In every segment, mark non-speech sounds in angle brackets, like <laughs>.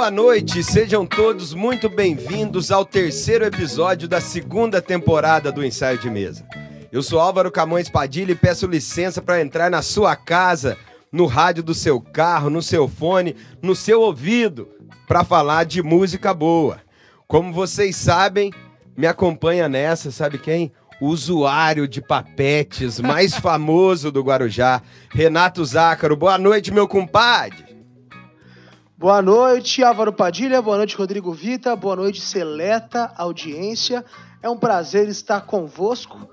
Boa noite, sejam todos muito bem-vindos ao terceiro episódio da segunda temporada do Ensaio de Mesa. Eu sou Álvaro Camões Padilha e peço licença para entrar na sua casa, no rádio do seu carro, no seu fone, no seu ouvido, para falar de música boa. Como vocês sabem, me acompanha nessa, sabe quem? O usuário de papetes mais <laughs> famoso do Guarujá, Renato Zácaro. Boa noite, meu compadre. Boa noite, Álvaro Padilha. Boa noite, Rodrigo Vita. Boa noite, seleta audiência. É um prazer estar convosco.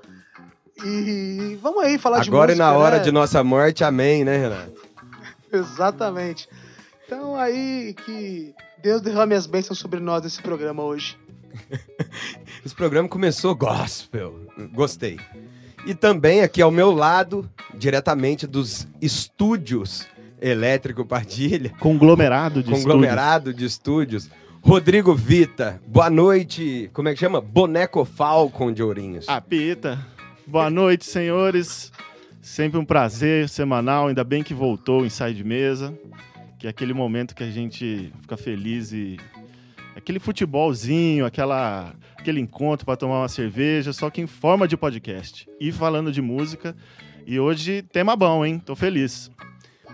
E vamos aí falar Agora de. Agora e na hora né? de nossa morte, amém, né, Renato? <laughs> Exatamente. Então aí que Deus derrame as bênçãos sobre nós nesse programa hoje. <laughs> Esse programa começou gospel. Gostei. E também aqui ao meu lado, diretamente dos estúdios Elétrico Padilha. Conglomerado de Conglomerado estúdios. de estúdios. Rodrigo Vita, boa noite. Como é que chama? Boneco Falcon de Ourinhos. Apita. Boa noite, senhores. Sempre um prazer semanal. Ainda bem que voltou o ensaio de mesa. Que é aquele momento que a gente fica feliz e. Aquele futebolzinho, aquela, aquele encontro para tomar uma cerveja, só que em forma de podcast. E falando de música. E hoje, tema bom, hein? Tô feliz.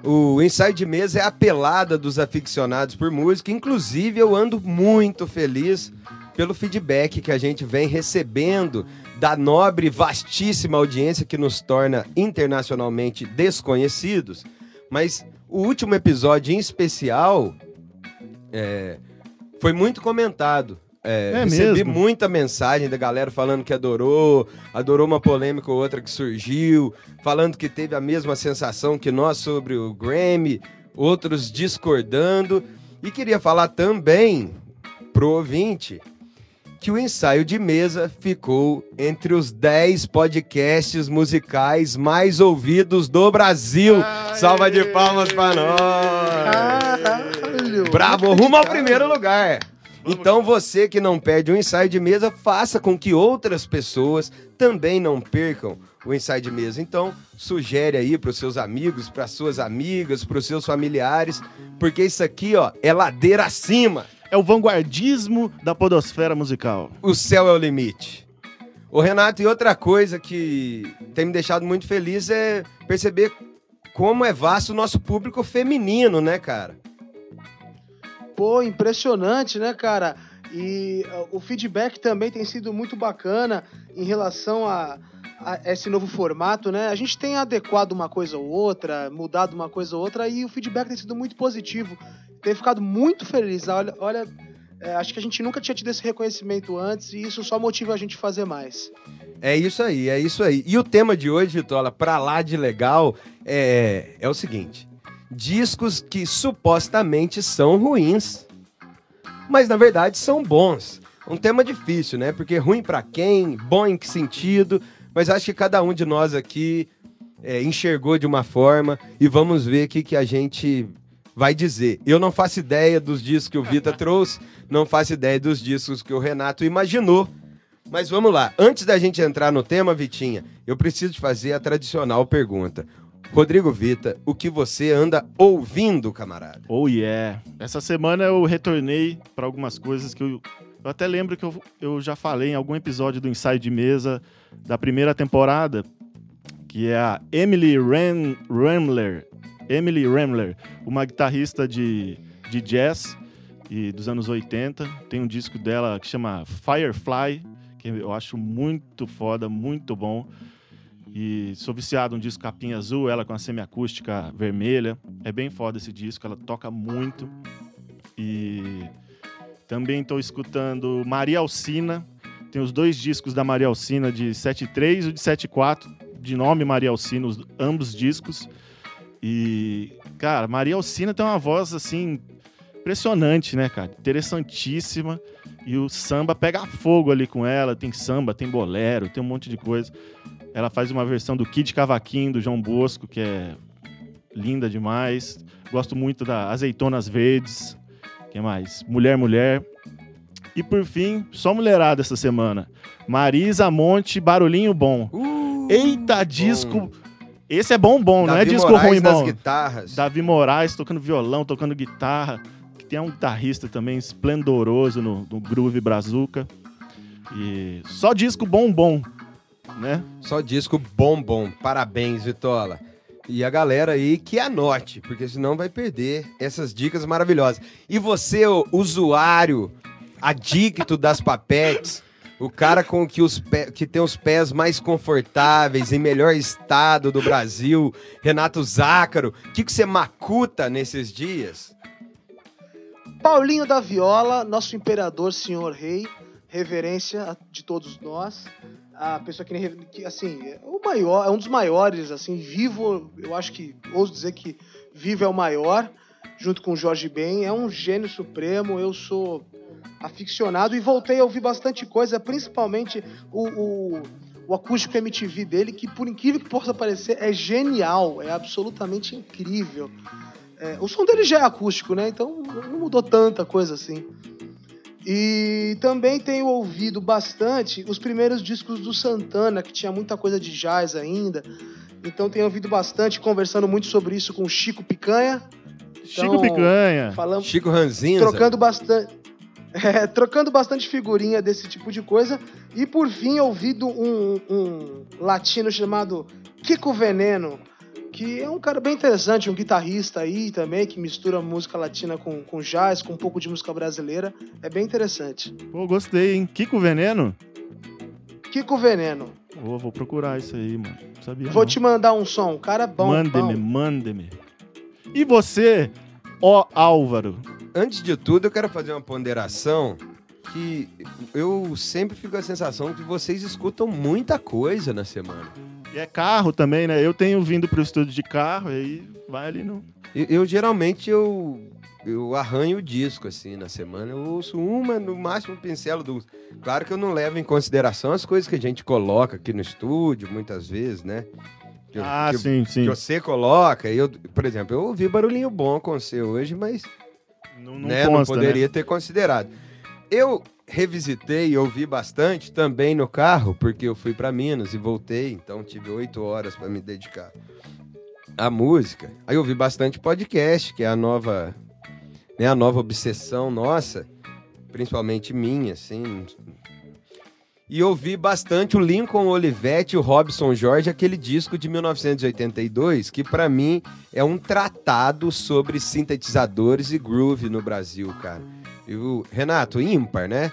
O ensaio de mesa é a pelada dos aficionados por música. Inclusive, eu ando muito feliz pelo feedback que a gente vem recebendo da nobre, vastíssima audiência que nos torna internacionalmente desconhecidos. Mas o último episódio em especial é, foi muito comentado. É, É recebi mesmo? muita mensagem da galera falando que adorou, adorou uma polêmica ou outra que surgiu, falando que teve a mesma sensação que nós sobre o Grammy, outros discordando. E queria falar também pro ouvinte que o ensaio de mesa ficou entre os 10 podcasts musicais mais ouvidos do Brasil. Aê! Salva de palmas para nós! Caralho! Bravo, rumo ao primeiro lugar. Então você que não perde o ensaio de mesa, faça com que outras pessoas também não percam o ensaio de mesa. Então, sugere aí para os seus amigos, para suas amigas, para os seus familiares, porque isso aqui, ó, é ladeira acima. É o vanguardismo da podosfera musical. O céu é o limite. Ô Renato, e outra coisa que tem me deixado muito feliz é perceber como é vasto o nosso público feminino, né, cara? Pô, impressionante, né, cara? E uh, o feedback também tem sido muito bacana em relação a, a esse novo formato, né? A gente tem adequado uma coisa ou outra, mudado uma coisa ou outra, e o feedback tem sido muito positivo. Tenho ficado muito feliz. Olha, olha é, acho que a gente nunca tinha tido esse reconhecimento antes, e isso só motiva a gente fazer mais. É isso aí, é isso aí. E o tema de hoje, Vitola, pra lá de legal, é, é o seguinte: discos que supostamente são ruins, mas na verdade são bons. Um tema difícil, né? Porque ruim pra quem, bom em que sentido, mas acho que cada um de nós aqui é, enxergou de uma forma e vamos ver o que, que a gente vai dizer. Eu não faço ideia dos discos que o Vita trouxe, não faço ideia dos discos que o Renato imaginou. Mas vamos lá. Antes da gente entrar no tema, Vitinha, eu preciso fazer a tradicional pergunta. Rodrigo Vita, o que você anda ouvindo, camarada? Oh yeah! Essa semana eu retornei para algumas coisas que eu, eu até lembro que eu, eu já falei em algum episódio do ensaio de mesa da primeira temporada, que é a Emily Ram, Ramler. Emily Ramler, uma guitarrista de, de jazz e dos anos 80. Tem um disco dela que chama Firefly, que eu acho muito foda, muito bom. E sou viciado num disco capinha azul, ela com a semiacústica vermelha. É bem foda esse disco, ela toca muito. E também estou escutando Maria Alcina. Tem os dois discos da Maria Alcina, de 7.3 e de 7.4, de nome Maria Alcina, os, ambos discos. E, cara, Maria Alcina tem uma voz, assim, impressionante, né, cara? Interessantíssima. E o samba pega fogo ali com ela. Tem samba, tem bolero, tem um monte de coisa. Ela faz uma versão do Kid Cavaquinho, do João Bosco, que é linda demais. Gosto muito da Azeitonas Verdes. que mais? Mulher, Mulher. E por fim, só mulherada essa semana. Marisa Monte, Barulhinho Bom. Uh, Eita, disco. Esse é bom, bom, não é disco Moraes ruim, bom. guitarras. Davi Moraes tocando violão, tocando guitarra. que é um guitarrista também esplendoroso no, no groove brazuca. E só disco bom bom, né? Só disco bom bom. Parabéns, Vitola. E a galera aí que anote, porque senão vai perder essas dicas maravilhosas. E você, o usuário adicto das papetes, o cara com que, os pé, que tem os pés mais confortáveis, em melhor estado do Brasil, Renato Zácaro, o que, que você macuta nesses dias? Paulinho da Viola, nosso imperador, senhor rei, reverência de todos nós. A pessoa que, que assim, é o maior, é um dos maiores, assim, vivo, eu acho que ouso dizer que vivo é o maior, junto com o Jorge Ben, é um gênio supremo. Eu sou aficionado e voltei a ouvir bastante coisa, principalmente o, o, o acústico MTV dele, que por incrível que possa parecer, é genial, é absolutamente incrível. É, o som dele já é acústico, né? Então não mudou tanta coisa assim. E também tenho ouvido bastante os primeiros discos do Santana, que tinha muita coisa de jazz ainda. Então tenho ouvido bastante, conversando muito sobre isso com o Chico Picanha. Então, Chico Picanha. Falamos, Chico Ranzinza. Trocando bastante. <laughs> É, trocando bastante figurinha desse tipo de coisa. E por fim, ouvido um, um latino chamado Kiko Veneno, que é um cara bem interessante, um guitarrista aí também, que mistura música latina com, com jazz, com um pouco de música brasileira. É bem interessante. Pô, gostei, hein? Kiko Veneno? Kiko Veneno. Oh, vou procurar isso aí, mano. Sabia vou não. te mandar um som, cara bom. Mande-me, mande-me. E você, ó Álvaro, antes de tudo, eu quero fazer uma ponderação que eu sempre fico com a sensação que vocês escutam muita coisa na semana. E é carro também, né? Eu tenho vindo pro estúdio de carro e aí vai ali no. Eu, eu, geralmente eu, eu arranho o disco assim na semana. Eu ouço uma, no máximo pincelo do. Claro que eu não levo em consideração as coisas que a gente coloca aqui no estúdio, muitas vezes, né? Que, ah, que, sim, sim. Que você coloca. Eu, por exemplo, eu ouvi barulhinho bom com você hoje, mas não, não, né? consta, não poderia né? ter considerado. Eu revisitei e ouvi bastante também no carro, porque eu fui para Minas e voltei, então tive oito horas para me dedicar à música. Aí ouvi bastante podcast, que é a nova, né, a nova obsessão nossa, principalmente minha, assim. E ouvi bastante o Lincoln Olivetti e o Robson Jorge, aquele disco de 1982, que para mim é um tratado sobre sintetizadores e groove no Brasil, cara. E o Renato, ímpar, né?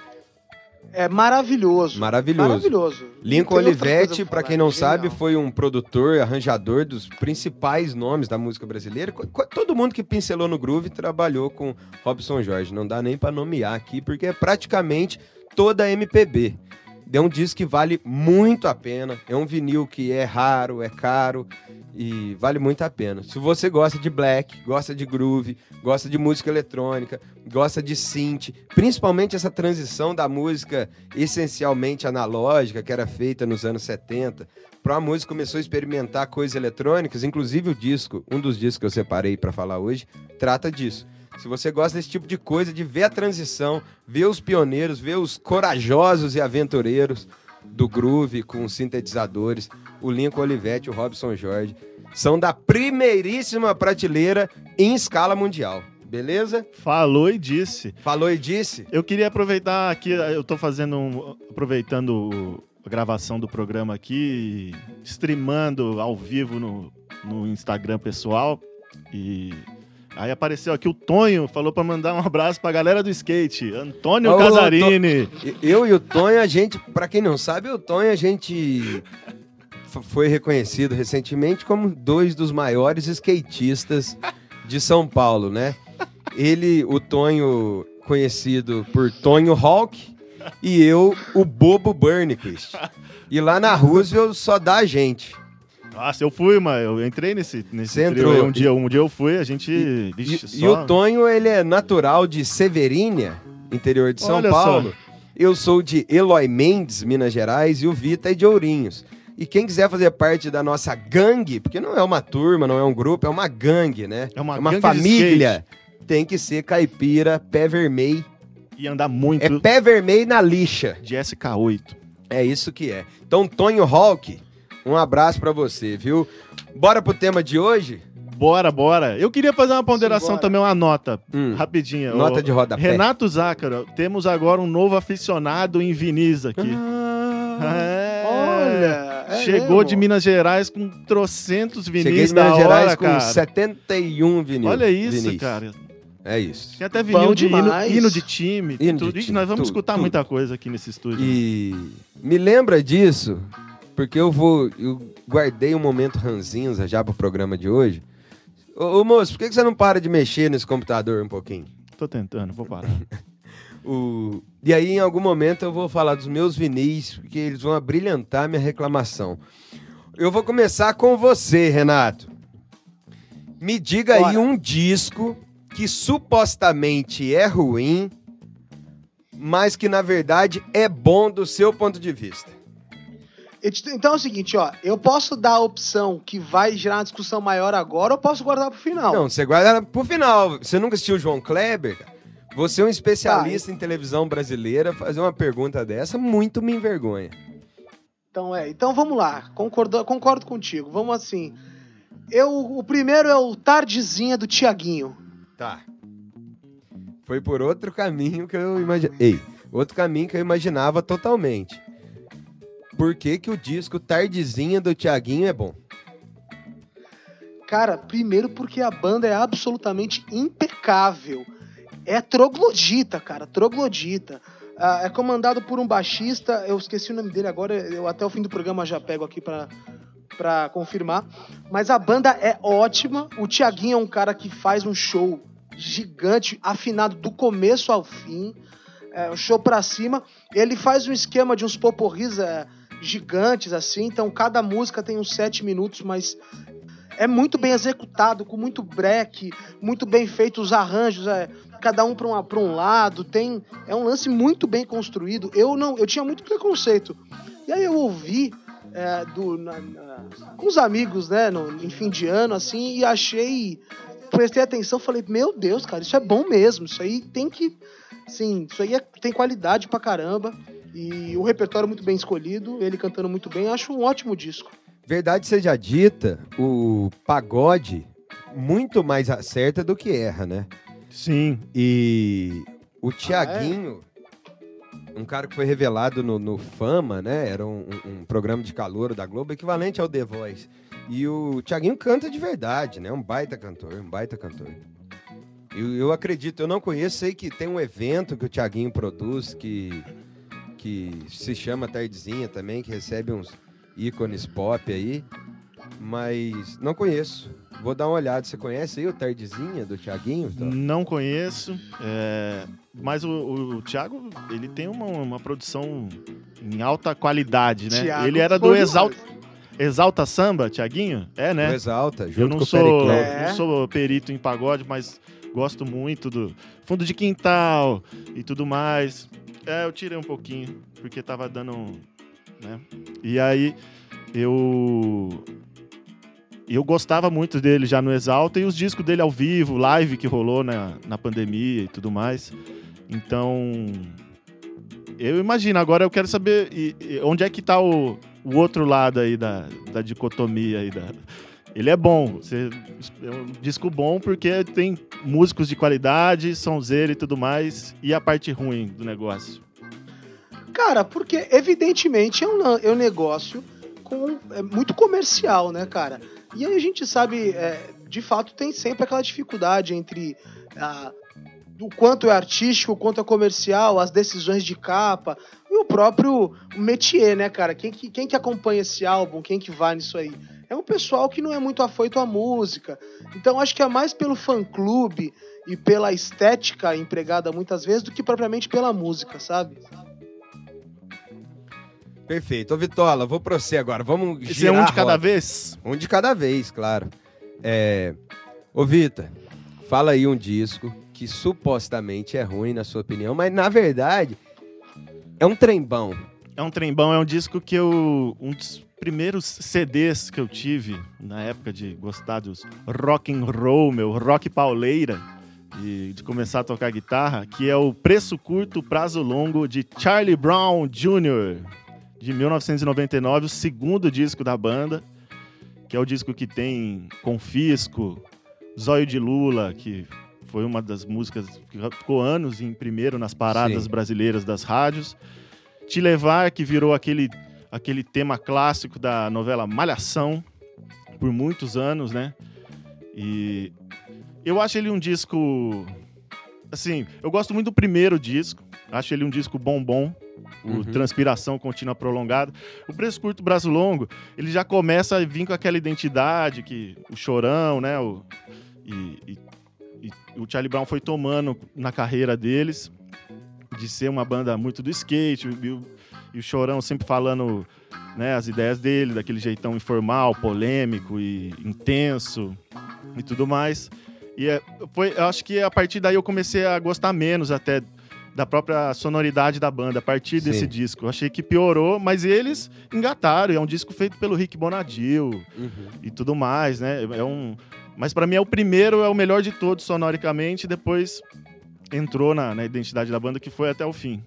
É maravilhoso. Maravilhoso. Maravilhoso. Lincoln Olivetti, para quem não sabe, foi um produtor, arranjador dos principais nomes da música brasileira. Todo mundo que pincelou no groove trabalhou com Robson Jorge. Não dá nem para nomear aqui, porque é praticamente toda a MPB. É um disco que vale muito a pena. É um vinil que é raro, é caro e vale muito a pena. Se você gosta de black, gosta de groove, gosta de música eletrônica, gosta de synth, principalmente essa transição da música essencialmente analógica que era feita nos anos 70, para a música começou a experimentar coisas eletrônicas, inclusive o disco, um dos discos que eu separei para falar hoje, trata disso. Se você gosta desse tipo de coisa, de ver a transição, ver os pioneiros, ver os corajosos e aventureiros do groove com sintetizadores, o Lincoln Olivetti, o Robson Jorge, são da primeiríssima prateleira em escala mundial. Beleza? Falou e disse. Falou e disse. Eu queria aproveitar aqui, eu tô fazendo um, aproveitando a gravação do programa aqui, streamando ao vivo no, no Instagram pessoal e Aí apareceu aqui o Tonho, falou para mandar um abraço pra galera do skate. Antônio Ô, Casarini. Eu e o Tonho, a gente, para quem não sabe, o Tonho, a gente foi reconhecido recentemente como dois dos maiores skatistas de São Paulo, né? Ele, o Tonho, conhecido por Tonho Hawk, e eu, o Bobo Burnquist. E lá na Roosevelt só dá a gente. Nossa, eu fui, mas eu entrei nesse, nesse entrou. Um dia, um dia eu fui, a gente. E, vixe, e, só... e o Tonho, ele é natural de Severínia, interior de São Olha Paulo. Só. Eu sou de Eloy Mendes, Minas Gerais, e o Vita é de Ourinhos. E quem quiser fazer parte da nossa gangue, porque não é uma turma, não é um grupo, é uma gangue, né? É uma, é uma família. Tem que ser caipira, pé vermelho. E andar muito. É pé vermelho na lixa. De SK8. É isso que é. Então, Tonho Hawk, um abraço para você, viu? Bora pro tema de hoje? Bora, bora. Eu queria fazer uma ponderação Simbora. também, uma nota, Hum, rapidinha. nota Ô, de rodapé. Renato Zácaro, temos agora um novo aficionado em vinis aqui. Ah, É. Olha, é Chegou mesmo. de Minas Gerais com trocentos vinis Cheguei de Minas hora, Gerais com cara. 71 vinil. Olha isso, vinis. cara. É isso. Tem até Bom vinil de hino, hino de time. Hino tudo. de Ixi, time, nós vamos tudo, escutar tudo. muita coisa aqui nesse estúdio. E me lembra disso, porque eu vou. Eu guardei um momento ranzinza já pro programa de hoje. Ô, ô, moço, por que que você não para de mexer nesse computador um pouquinho? Tô tentando, vou parar. <laughs> O... E aí, em algum momento, eu vou falar dos meus vinis, porque eles vão abrilhantar minha reclamação. Eu vou começar com você, Renato. Me diga aí Bora. um disco que supostamente é ruim, mas que na verdade é bom do seu ponto de vista. Então é o seguinte, ó. Eu posso dar a opção que vai gerar uma discussão maior agora ou posso guardar pro final? Não, você guarda pro final. Você nunca assistiu o João Kleber? Você é um especialista em televisão brasileira. Fazer uma pergunta dessa muito me envergonha. Então é. Então vamos lá. Concordo, concordo contigo. Vamos assim. Eu, o primeiro é o Tardezinha do Tiaguinho. Tá. Foi por outro caminho que eu imaginei. Ei, outro caminho que eu imaginava totalmente. Por que, que o disco Tardezinha do Tiaguinho é bom? Cara, primeiro porque a banda é absolutamente impecável. É troglodita, cara, troglodita. Ah, é comandado por um baixista, eu esqueci o nome dele agora, eu até o fim do programa já pego aqui pra, pra confirmar. Mas a banda é ótima, o Tiaguinho é um cara que faz um show gigante, afinado do começo ao fim, é, um show pra cima. Ele faz um esquema de uns poporris é, gigantes, assim, então cada música tem uns sete minutos, mas é muito bem executado, com muito break, muito bem feito os arranjos, é, cada um para um, lado, tem é um lance muito bem construído. Eu não, eu tinha muito preconceito. E aí eu ouvi é, do, na- na- com os amigos, né, no, em fim de ano, assim, e achei, prestei atenção, falei, meu Deus, cara, isso é bom mesmo, isso aí tem que, sim, isso aí é- tem qualidade pra caramba. E o repertório muito bem escolhido, ele cantando muito bem, acho um ótimo disco. Verdade seja dita, o pagode muito mais acerta do que erra, né? Sim. E o Tiaguinho, um cara que foi revelado no, no Fama, né? Era um, um- um programa de calor da Globo, equivalente ao The Voice. E o Tiaguinho canta de verdade, né? Um baita cantor, um baita cantor. Eu, eu acredito, eu não conheço, sei que tem um evento que o Tiaguinho produz que, que se chama Tardezinha também, que recebe uns ícones pop aí, mas não conheço. Vou dar uma olhada. Você conhece aí o Tardezinha do Tiaguinho? Então? Não conheço, é, mas o, o, o Thiago, ele tem uma, uma produção em alta qualidade, né? Thiago ele era do Exalta, Exalta Samba, Tiaguinho? É, né? Exalta, Eu junto não com sou, o Periclão. É. não sou perito em pagode, mas gosto muito do fundo de quintal e tudo mais. É, eu tirei um pouquinho, porque tava dando. Né? E aí eu. Eu gostava muito dele já no Exalta e os discos dele ao vivo, live que rolou na, na pandemia e tudo mais. Então. Eu imagino, agora eu quero saber onde é que tá o, o outro lado aí da, da dicotomia aí da, ele é bom. Você, é um disco bom porque tem músicos de qualidade, sonzeira e tudo mais, e a parte ruim do negócio. Cara, porque evidentemente é um, é um negócio com, é muito comercial, né, cara? E aí a gente sabe, é, de fato, tem sempre aquela dificuldade entre a- o quanto é artístico, o quanto é comercial, as decisões de capa e o próprio métier, né, cara? Quem que, quem que acompanha esse álbum, quem que vai nisso aí? É um pessoal que não é muito afoito à música. Então acho que é mais pelo fã-clube e pela estética empregada muitas vezes do que propriamente pela música, sabe? Perfeito. Ô, Vitola, vou pra você agora. Vamos Esse é girar um de cada roda. vez? Um de cada vez, claro. É... Ô, Vita, fala aí um disco que supostamente é ruim, na sua opinião, mas na verdade é um trembão. É um trembão, é um disco que eu. Um dos primeiros CDs que eu tive na época de gostar dos rock and roll, meu, rock pauleira, e de começar a tocar guitarra, que é o Preço Curto, Prazo Longo de Charlie Brown Jr., de 1999, o segundo disco da banda. que é o disco que tem Confisco, Zóio de Lula, que foi uma das músicas que ficou anos em primeiro nas paradas Sim. brasileiras das rádios. Te Levar, que virou aquele, aquele tema clássico da novela Malhação por muitos anos, né? E eu acho ele um disco. Assim, eu gosto muito do primeiro disco. Acho ele um disco bombom. O Uhum. Transpiração Contínua Prolongada. O Preço Curto, Braço Longo, ele já começa a vir com aquela identidade que o Chorão, né? O, e, e- e o Charlie Brown foi tomando na carreira deles, de ser uma banda muito do skate, e o, e o Chorão sempre falando né, as ideias dele, daquele jeitão informal, polêmico e intenso e tudo mais. E é, foi, eu acho que a partir daí eu comecei a gostar menos até da própria sonoridade da banda, a partir desse Sim. disco. Eu achei que piorou, mas eles engataram. É um disco feito pelo Rick Bonadil Uhum. e tudo mais, né? É um, mas para mim é o primeiro, é o melhor de todos sonoricamente. Depois entrou na, na identidade da banda que foi até o fim.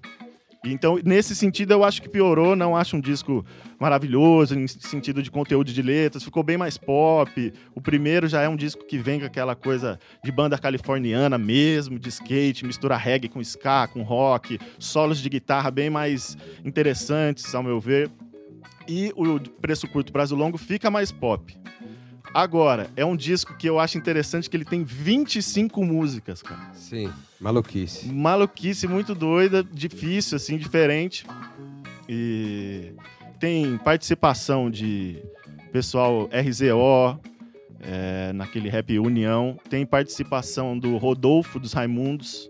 Então, nesse sentido, eu acho que piorou. Não acho um disco maravilhoso, em sentido de conteúdo de letras. Ficou bem mais pop. O primeiro já é um disco que vem com aquela coisa de banda californiana mesmo, de skate, mistura reggae com ska, com rock, solos de guitarra bem mais interessantes, ao meu ver. E o Preço Curto, Prazo Longo fica mais pop. Agora, é um disco que eu acho interessante que ele tem 25 músicas, cara Sim, maluquice. maluquice muito doida, difícil, assim, diferente. E tem participação de pessoal RZO, é, naquele rap União. Tem participação do Rodolfo dos Raimundos,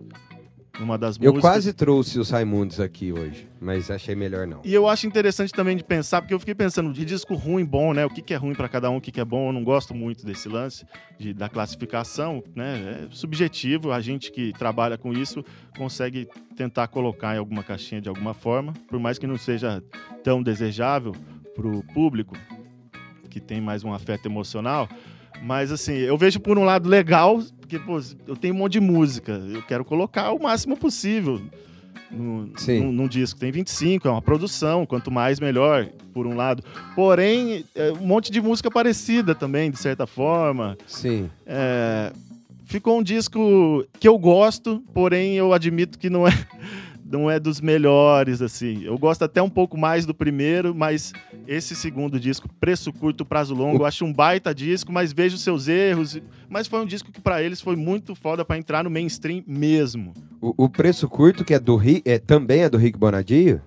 numa das Eu músicas. quase trouxe os Raimundos aqui hoje, mas achei melhor não. E eu acho interessante também de pensar, porque eu fiquei pensando de disco ruim, bom, né? O que, que é ruim pra cada um, o que, que é bom. Eu não gosto muito desse lance de, da classificação, né? É subjetivo. A gente que trabalha com isso consegue tentar colocar em alguma caixinha de alguma forma, por mais que não seja tão desejável pro público que tem mais um afeto emocional. Mas assim, eu vejo por um lado legal, porque pô, eu tenho um monte de música, eu quero colocar o máximo possível no, num, num disco. Tem 25, é uma produção, quanto mais melhor, por um lado. Porém, é um monte de música parecida também, de certa forma. Sim. É, ficou um disco que eu gosto, porém eu admito que não é, não é dos melhores, assim. Eu gosto até um pouco mais do primeiro, mas esse segundo disco, Preço Curto, Prazo Longo, eu acho um baita disco, mas vejo seus erros. Mas foi um disco que pra eles foi muito foda pra entrar no mainstream mesmo. O, o preço curto, que é do Rick, é, também é do Rick Bonadio?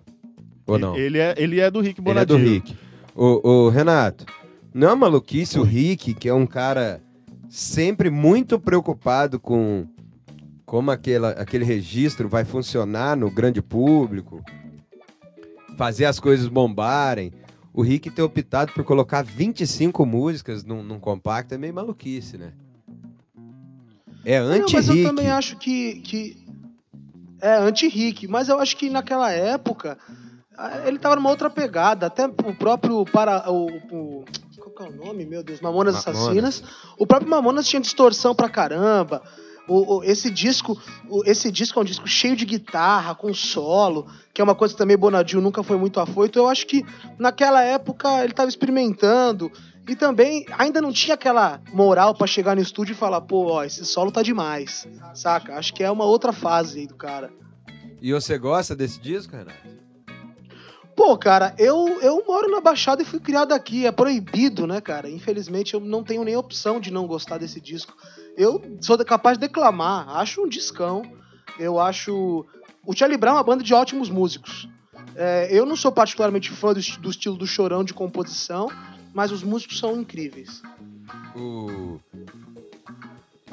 Ou não? Ele é, ele é do Rick Ele é Bonadio. do Rick. Ô, ô, Renato, não é uma maluquice o Rick, que é um cara sempre muito preocupado com como aquela, aquele registro vai funcionar no grande público, fazer as coisas bombarem. O Rick ter optado por colocar 25 músicas num, num compacto é meio maluquice, né? É Não, mas eu anti-Rick. também acho que, que é anti-Rick, mas eu acho que naquela época ele tava numa outra pegada, até o próprio para o, o- qual que é o nome, meu Deus, Mamonas, Mamonas. Assassinas. O próprio Mamonas tinha distorção pra caramba. O, o- esse disco, o- esse disco é um disco cheio de guitarra, com solo, que é uma coisa que também Bonadil nunca foi muito afoito. Eu acho que naquela época ele tava experimentando e também ainda não tinha aquela moral pra chegar no estúdio e falar, pô, ó, esse solo tá demais. Saca? Acho que é uma outra fase aí do cara. E você gosta desse disco, Renato? Pô, cara, eu, eu moro na Baixada e fui criado aqui. É proibido, né, cara? Infelizmente eu não tenho nem opção de não gostar desse disco. Eu sou capaz de declamar. Acho um discão. Eu acho. O Charlie Brown é uma banda de ótimos músicos. É, eu não sou particularmente fã do, do estilo do chorão de composição, mas os músicos são incríveis. O...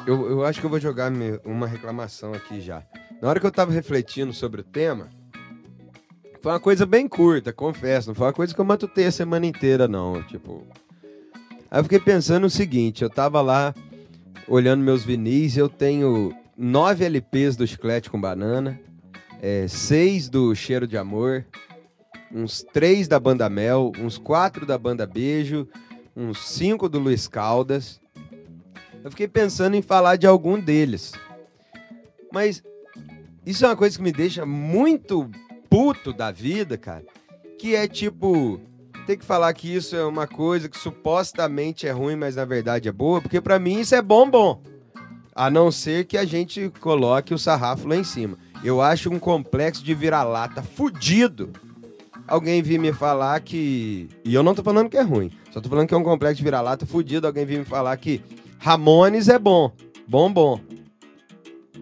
Eu, eu acho que eu vou jogar uma reclamação aqui já. Na hora que eu tava refletindo sobre o tema, foi uma coisa bem curta, confesso. Não foi uma coisa que eu matutei a semana inteira, não. Tipo. Aí eu fiquei pensando o seguinte: eu tava lá olhando meus vinis, eu tenho nove LPs do Chiclete com Banana, é, seis do Cheiro de Amor, uns três da Banda Mel, uns quatro da Banda Beijo, uns cinco do Luiz Caldas. Eu fiquei pensando em falar de algum deles. Mas isso é uma coisa que me deixa muito puto da vida, cara. Que é tipo. Ter que falar que isso é uma coisa que supostamente é ruim, mas na verdade é boa, porque pra mim isso é bom, bom. A não ser que a gente coloque o sarrafo lá em cima. Eu acho um complexo de vira-lata fudido. Alguém vir me falar que. E eu não tô falando que é ruim. Só tô falando que é um complexo de vira-lata fudido. Alguém vir me falar que Ramones é bom. Bom, bom.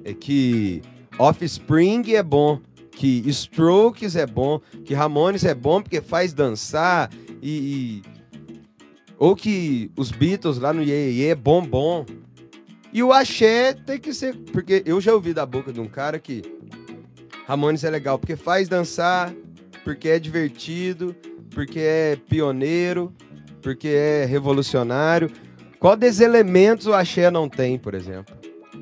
É que Offspring é bom. Que Strokes é bom. Que Ramones é bom porque faz dançar. E. e- Ou que os Beatles lá no Ye é bom, bom. E o axé tem que ser. Porque eu já ouvi da boca de um cara que Ramones é legal porque faz dançar, porque é divertido, porque é pioneiro, porque é revolucionário. Qual desses elementos o axé não tem, por exemplo?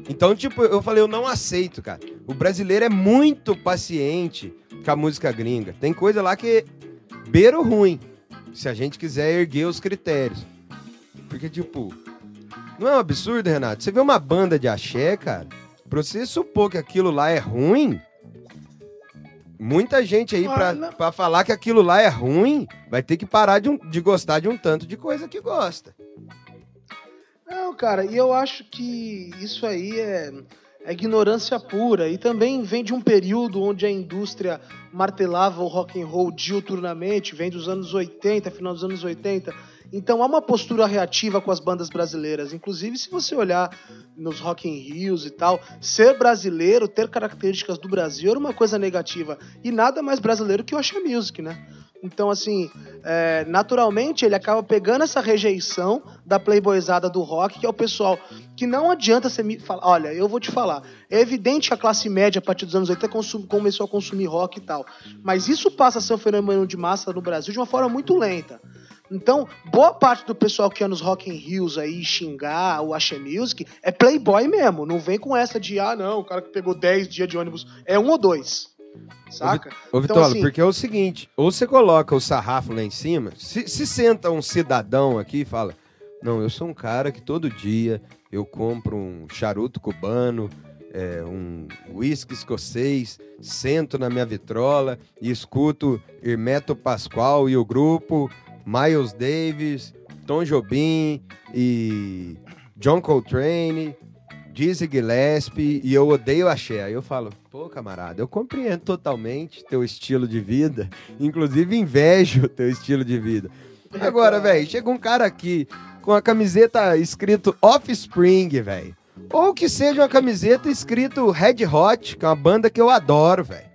Então, tipo, eu falei, eu não aceito, cara. O brasileiro é muito paciente com a música gringa. Tem coisa lá que é beiro ruim, se a gente quiser erguer os critérios. Porque, tipo, não é um absurdo, Renato? Você vê uma banda de axé, cara, pra você supor que aquilo lá é ruim, muita gente aí, pra, Olha. pra falar que aquilo lá é ruim, vai ter que parar de, um- de gostar de um tanto de coisa que gosta. Não, cara, e eu acho que isso aí é, é ignorância pura e também vem de um período onde a indústria martelava o rock and roll diuturnamente, vem dos anos 80, final dos anos 80. Então há uma postura reativa com as bandas brasileiras. Inclusive, se você olhar nos Rock in Rios e tal, ser brasileiro, ter características do Brasil era uma coisa negativa. E nada mais brasileiro que o Axé Music, né? Então, assim, é, naturalmente ele acaba pegando essa rejeição da playboyzada do rock, que é o pessoal que não adianta você me falar. Olha, eu vou te falar. É evidente que a classe média, a partir dos anos 80, consum- começou a consumir rock e tal. Mas isso passa a ser um fenômeno de massa no Brasil de uma forma muito lenta. Então, boa parte do pessoal que é nos Rock in Rios aí xingar o Axé Music é playboy mesmo. Não vem com essa de, ah, não, o cara que pegou 10 dias de ônibus. É um ou dois. Saca? Ô, Então, Vitória, assim- porque é o seguinte, ou você coloca o sarrafo lá em cima, se, se senta um cidadão aqui e fala, não, eu sou um cara que todo dia eu compro um charuto cubano, é, um whisky escocês, sento na minha vitrola e escuto Hermeto Pascoal e o grupo, Miles Davis, Tom Jobim e John Coltrane, Dizzy Gillespie e eu odeio axé. Aí eu falo, pô, camarada, eu compreendo totalmente teu estilo de vida, inclusive invejo teu estilo de vida. Agora, velho, chega um cara aqui com a camiseta escrito Offspring, velho. Ou que seja uma camiseta escrito Red Hot, que é uma banda que eu adoro, velho.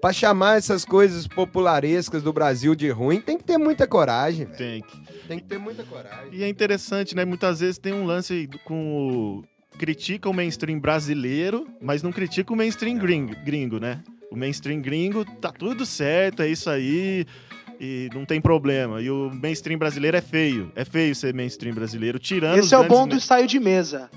Pra chamar essas coisas popularescas do Brasil de ruim, tem que ter muita coragem, velho. Tem que. Tem que ter muita coragem. E é interessante, né? Muitas vezes tem um lance com o. Critica o mainstream brasileiro, mas não critica o mainstream gringo, gringo, né? O mainstream gringo tá tudo certo, é isso aí, e não tem problema. E o mainstream brasileiro é feio. É feio ser mainstream brasileiro, tirando Esse é o bom do ensaio de mesa.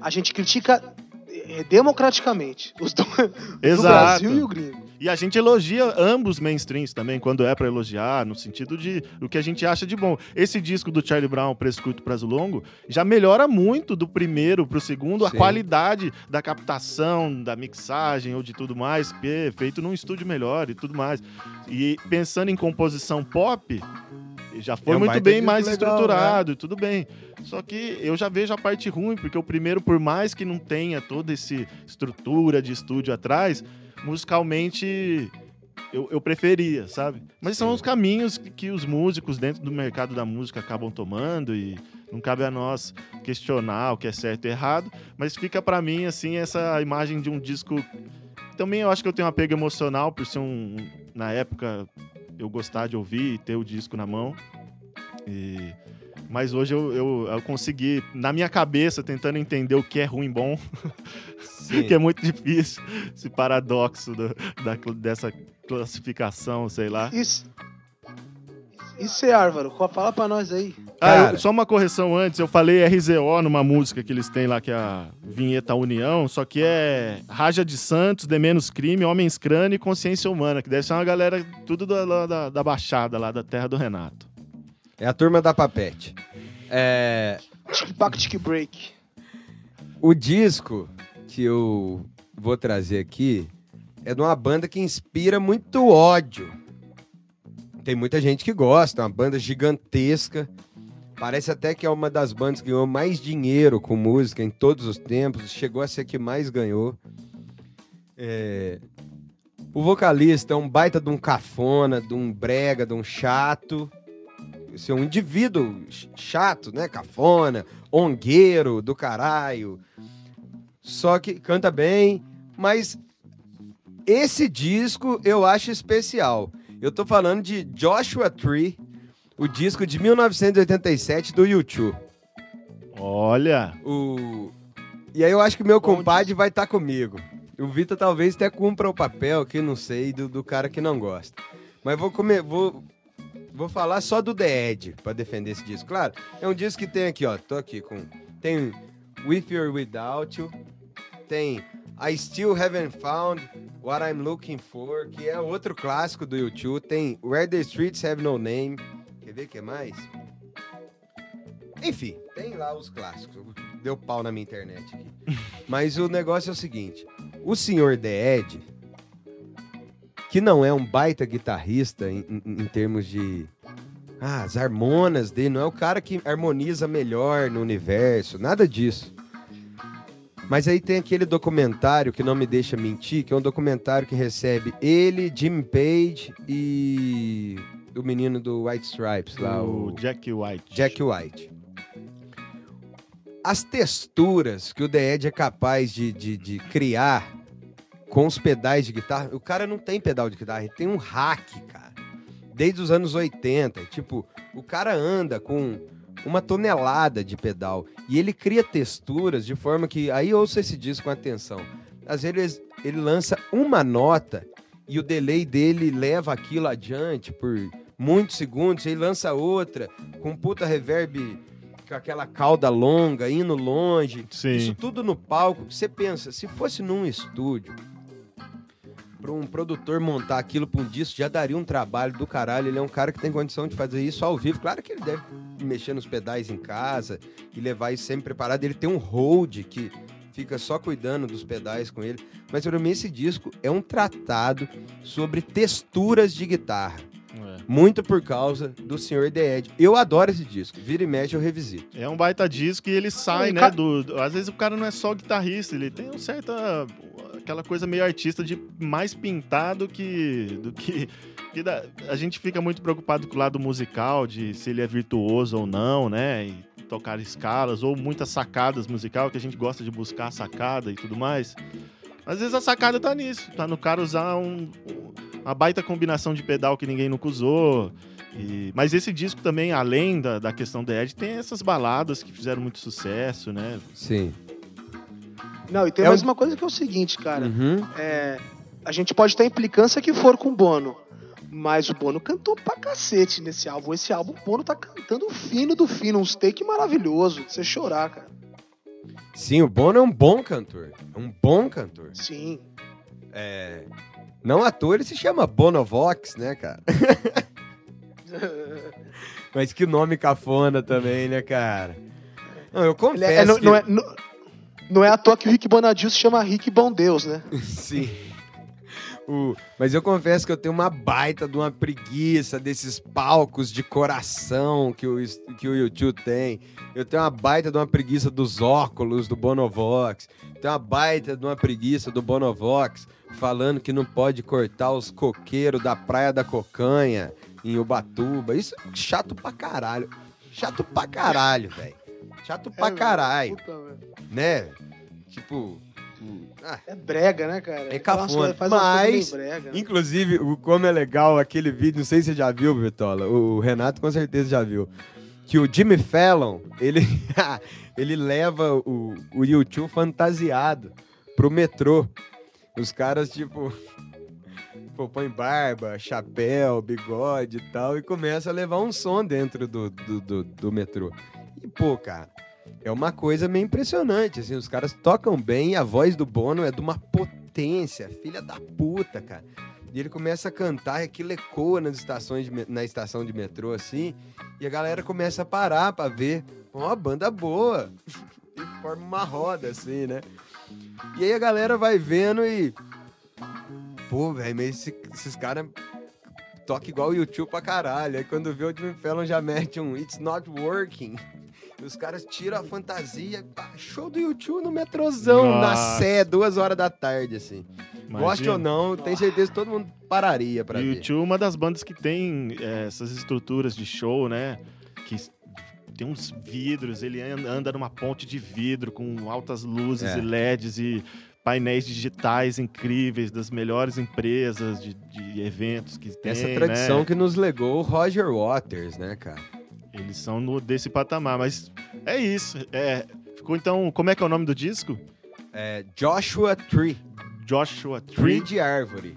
A gente critica eh, democraticamente os do, <laughs> do Exato. Brasil e o gringo. E a gente elogia ambos mainstreams também, quando é pra elogiar, no sentido de o que a gente acha de bom. Esse disco do Charlie Brown, Preço Curto, Prazo Longo, já melhora muito do primeiro pro segundo, a Sim. qualidade da captação, da mixagem ou de tudo mais, porque é feito num estúdio melhor e tudo mais. E pensando em composição pop, já foi É um muito bem mais legal, estruturado e tudo bem. Só que eu já vejo a parte ruim, porque o primeiro, por mais que não tenha toda essa estrutura de estúdio atrás, musicalmente eu, eu preferia, sabe? Mas são os caminhos que, que os músicos dentro do mercado da música acabam tomando e não cabe a nós questionar o que é certo e errado, mas fica pra mim assim essa imagem de um disco também eu acho que eu tenho um apego emocional por ser um na época eu gostar de ouvir e ter o disco na mão. E mas hoje eu, eu, eu consegui, na minha cabeça, tentando entender o que é ruim e bom, <laughs> Sim. que é muito difícil, esse paradoxo do- da, dessa classificação, sei lá. Isso. Isso é Álvaro. Fala pra nós aí. Ah, eu- só uma correção antes, eu falei RZO numa música que eles têm lá, que é a Vinheta União, só que é Raja de Santos, De Menos Crime, Homens Crânio e Consciência Humana, que deve ser uma galera tudo da, da, da Baixada, lá da terra do Renato. É a turma da Papete. É, Tic-pac, tic-break. o disco que eu vou trazer aqui é de uma banda que inspira muito ódio. Tem muita gente que gosta, uma banda gigantesca. Parece até que é uma das bandas que ganhou mais dinheiro com música em todos os tempos. Chegou a ser a que mais ganhou. É, O vocalista é um baita de um cafona, de um brega, de um chato. É um indivíduo ch- chato, né? Cafona, ongueiro do caralho. Só que canta bem, mas esse disco eu acho especial. Eu tô falando de Joshua Tree, o disco de 1987 do YouTube. Olha, O... E aí eu acho que meu compadre vai estar comigo. O Vitor talvez até cumpra o papel, que não sei, do, do cara que não gosta. Mas vou comer, vou, vou falar só do The Edge pra defender esse disco. Claro, é um disco que tem aqui, ó. Tô aqui com. Tem With or Without You. Tem I Still Haven't Found What I'm Looking For, que é outro clássico do YouTube. Tem Where the Streets Have No Name. Quer ver o que mais? Enfim, tem lá os clássicos. Deu pau na minha internet aqui. <laughs> Mas o negócio é o seguinte: o senhor The Ed, que não é um baita guitarrista em, em- em termos de. Ah, as harmonas dele, não é o cara que harmoniza melhor no universo, nada disso. Mas aí tem aquele documentário que não me deixa mentir, que é um documentário que recebe ele, Jim Page e o menino do White Stripes lá, o o Jack White. Jack White. As texturas que o The Edge é capaz de, de, de criar com os pedais de guitarra, o cara não tem pedal de guitarra, ele tem um hack, cara. Desde os anos 80. Tipo, o cara anda com uma tonelada de pedal e ele cria texturas de forma que. Aí ouça esse disco com atenção. Às vezes ele lança uma nota e o delay dele leva aquilo adiante por muitos segundos, ele lança outra com puta reverb com aquela cauda longa, indo longe. Sim. Isso tudo no palco. Você pensa, se fosse num estúdio, para um produtor montar aquilo para um disco, já daria um trabalho do caralho. Ele é um cara que tem condição de fazer isso ao vivo. Claro que ele deve mexer nos pedais em casa e levar isso sempre preparado. Ele tem um hold que fica só cuidando dos pedais com ele. Mas para mim esse disco é um tratado sobre texturas de guitarra. Muito por causa do Sr. The Edge. Eu adoro esse disco. Vira e mexe eu revisito. É um baita disco e ele sai, E né? ca- Do, do- às vezes o cara não é só guitarrista, ele tem uma certa. aquela coisa meio artista de mais pintar do que. do que. que dá- a gente fica muito preocupado com o lado musical, de se ele é virtuoso ou não, né? E tocar escalas, ou muitas sacadas musical, que a gente gosta de buscar a sacada e tudo mais. Às vezes a sacada tá nisso, tá no cara usar um- uma baita combinação de pedal que ninguém nunca usou. E- mas esse disco também, além da, da questão da Ed, tem essas baladas que fizeram muito sucesso, né? Sim. Não, e tem É mais um- uma coisa que é o seguinte, cara. Uhum. É, a gente pode ter a implicância que for com o Bono. Mas o Bono cantou pra cacete nesse álbum. Esse álbum, o Bono tá cantando fino do fino. Uns take maravilhoso de você chorar, cara. Sim, o Bono é um bom cantor. É um bom cantor. Sim. É... Não à toa ele se chama Bonovox, né, cara? <laughs> Mas que nome cafona também, né, cara? Não, eu confesso é- é- não, que... não é, não, não é à toa que o Rick Bonadil se chama Rick Bom Deus, né? <laughs> Sim. O- Mas eu confesso que eu tenho uma baita de uma preguiça desses palcos de coração que o, que o YouTube tem. Eu tenho uma baita de uma preguiça dos óculos do Bonovox. Tenho uma baita de uma preguiça do Bonovox falando que não pode cortar os coqueiros da Praia da Cocanha em Ubatuba. Isso é chato pra caralho. Chato pra caralho, velho. Chato pra É, caralho, Puta, né? Tipo... ah, É brega, né, cara? É cafona. Faz Mas, brega. né? Inclusive, o como é legal aquele vídeo, não sei se você já viu, Vitola, o Renato com certeza já viu, que o Jimmy Fallon, ele, <laughs> ele leva o, o YouTube fantasiado pro metrô. Os caras, tipo, <laughs> pô, põe barba, chapéu, bigode e tal, e começa a levar um som dentro do, do, do, do metrô. E, pô, cara, é uma coisa meio impressionante, assim, os caras tocam bem a voz do Bono é de uma potência, filha da puta, cara. E ele começa a cantar e aquilo ecoa nas estações de na estação de metrô, assim, e a galera começa a parar pra ver. Ó, banda boa! <laughs> E forma uma roda, assim, né? E aí a galera vai vendo e. Pô, velho, mas esse- esses caras toca igual o YouTube pra caralho. Aí quando vê o Jimmy Fallon já mete um It's Not Working. E os caras tiram a fantasia, pá, show do YouTube no metrozão, na Nossa. Sé, duas horas da tarde, assim. Goste Imagina. ou não, tenho certeza que todo mundo pararia pra E o ver. Tio é uma das bandas que tem é, essas estruturas de show, né? Que tem uns vidros, ele an- anda numa ponte de vidro com altas luzes É. e LEDs e painéis digitais incríveis das melhores empresas de, de eventos que tem, Essa tradição né? que nos legou o Roger Waters, né, cara? Eles são no, desse patamar, mas é isso. É, ficou então, como é que é o nome do disco? É Joshua Tree, Joshua Tree Tree, de árvore.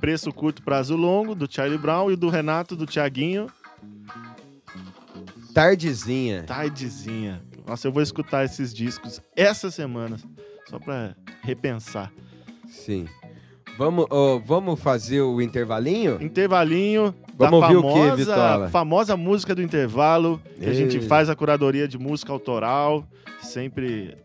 Preço Curto, Prazo Longo, do Charlie Brown e do Renato, do Tiaguinho. Tardezinha. Tardezinha. Nossa, eu vou escutar esses discos essa semana, só pra repensar. Sim. Vamos, ó, vamos fazer o intervalinho? Intervalinho Vamos da ouvir o quê, famosa, Vitola? famosa música do intervalo, que a gente Ei. faz a curadoria de música autoral, sempre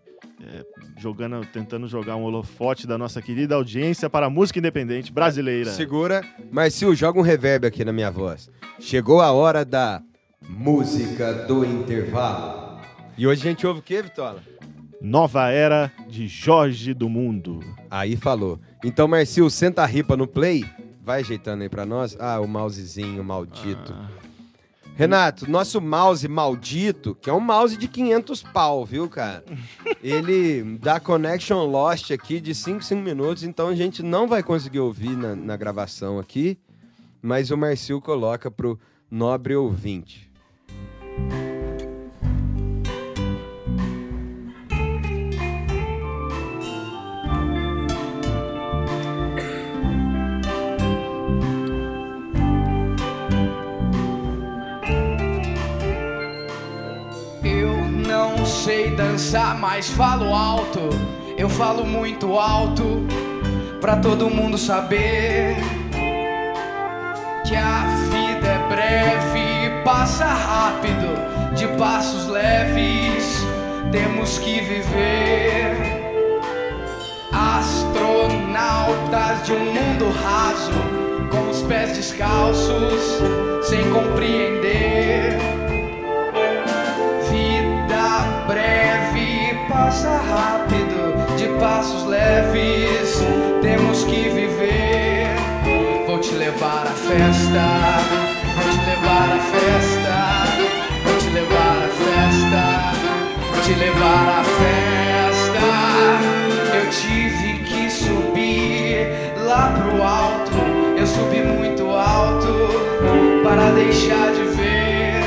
é, jogando, tentando jogar um holofote da nossa querida audiência para a música independente brasileira. Segura. Marcio, joga um reverb aqui na minha voz. Chegou a hora da música do intervalo. E hoje a gente ouve o quê, Vitola? Nova Era de Jorge do Mundo. Aí falou. Então, Marcio, senta a ripa no play. Vai ajeitando aí pra nós. Ah, o mousezinho maldito. Ah, Renato, nosso mouse maldito, que é um mouse de 500 pau, viu, cara? Ele dá connection lost aqui de 5, 5 minutos, então a gente não vai conseguir ouvir na, na gravação aqui, mas o Marcio coloca pro nobre ouvinte. Eu sei dançar, mas falo alto. Eu falo muito alto pra todo mundo saber que a vida é breve, passa rápido, de passos leves. Temos que viver. Astronautas de um mundo raso, com os pés descalços, sem compreender. Passos leves, temos que viver. Vou te levar à festa, vou te levar à festa, vou te levar à festa, vou te levar à festa. Eu tive que subir lá pro alto, eu subi muito alto para deixar de ver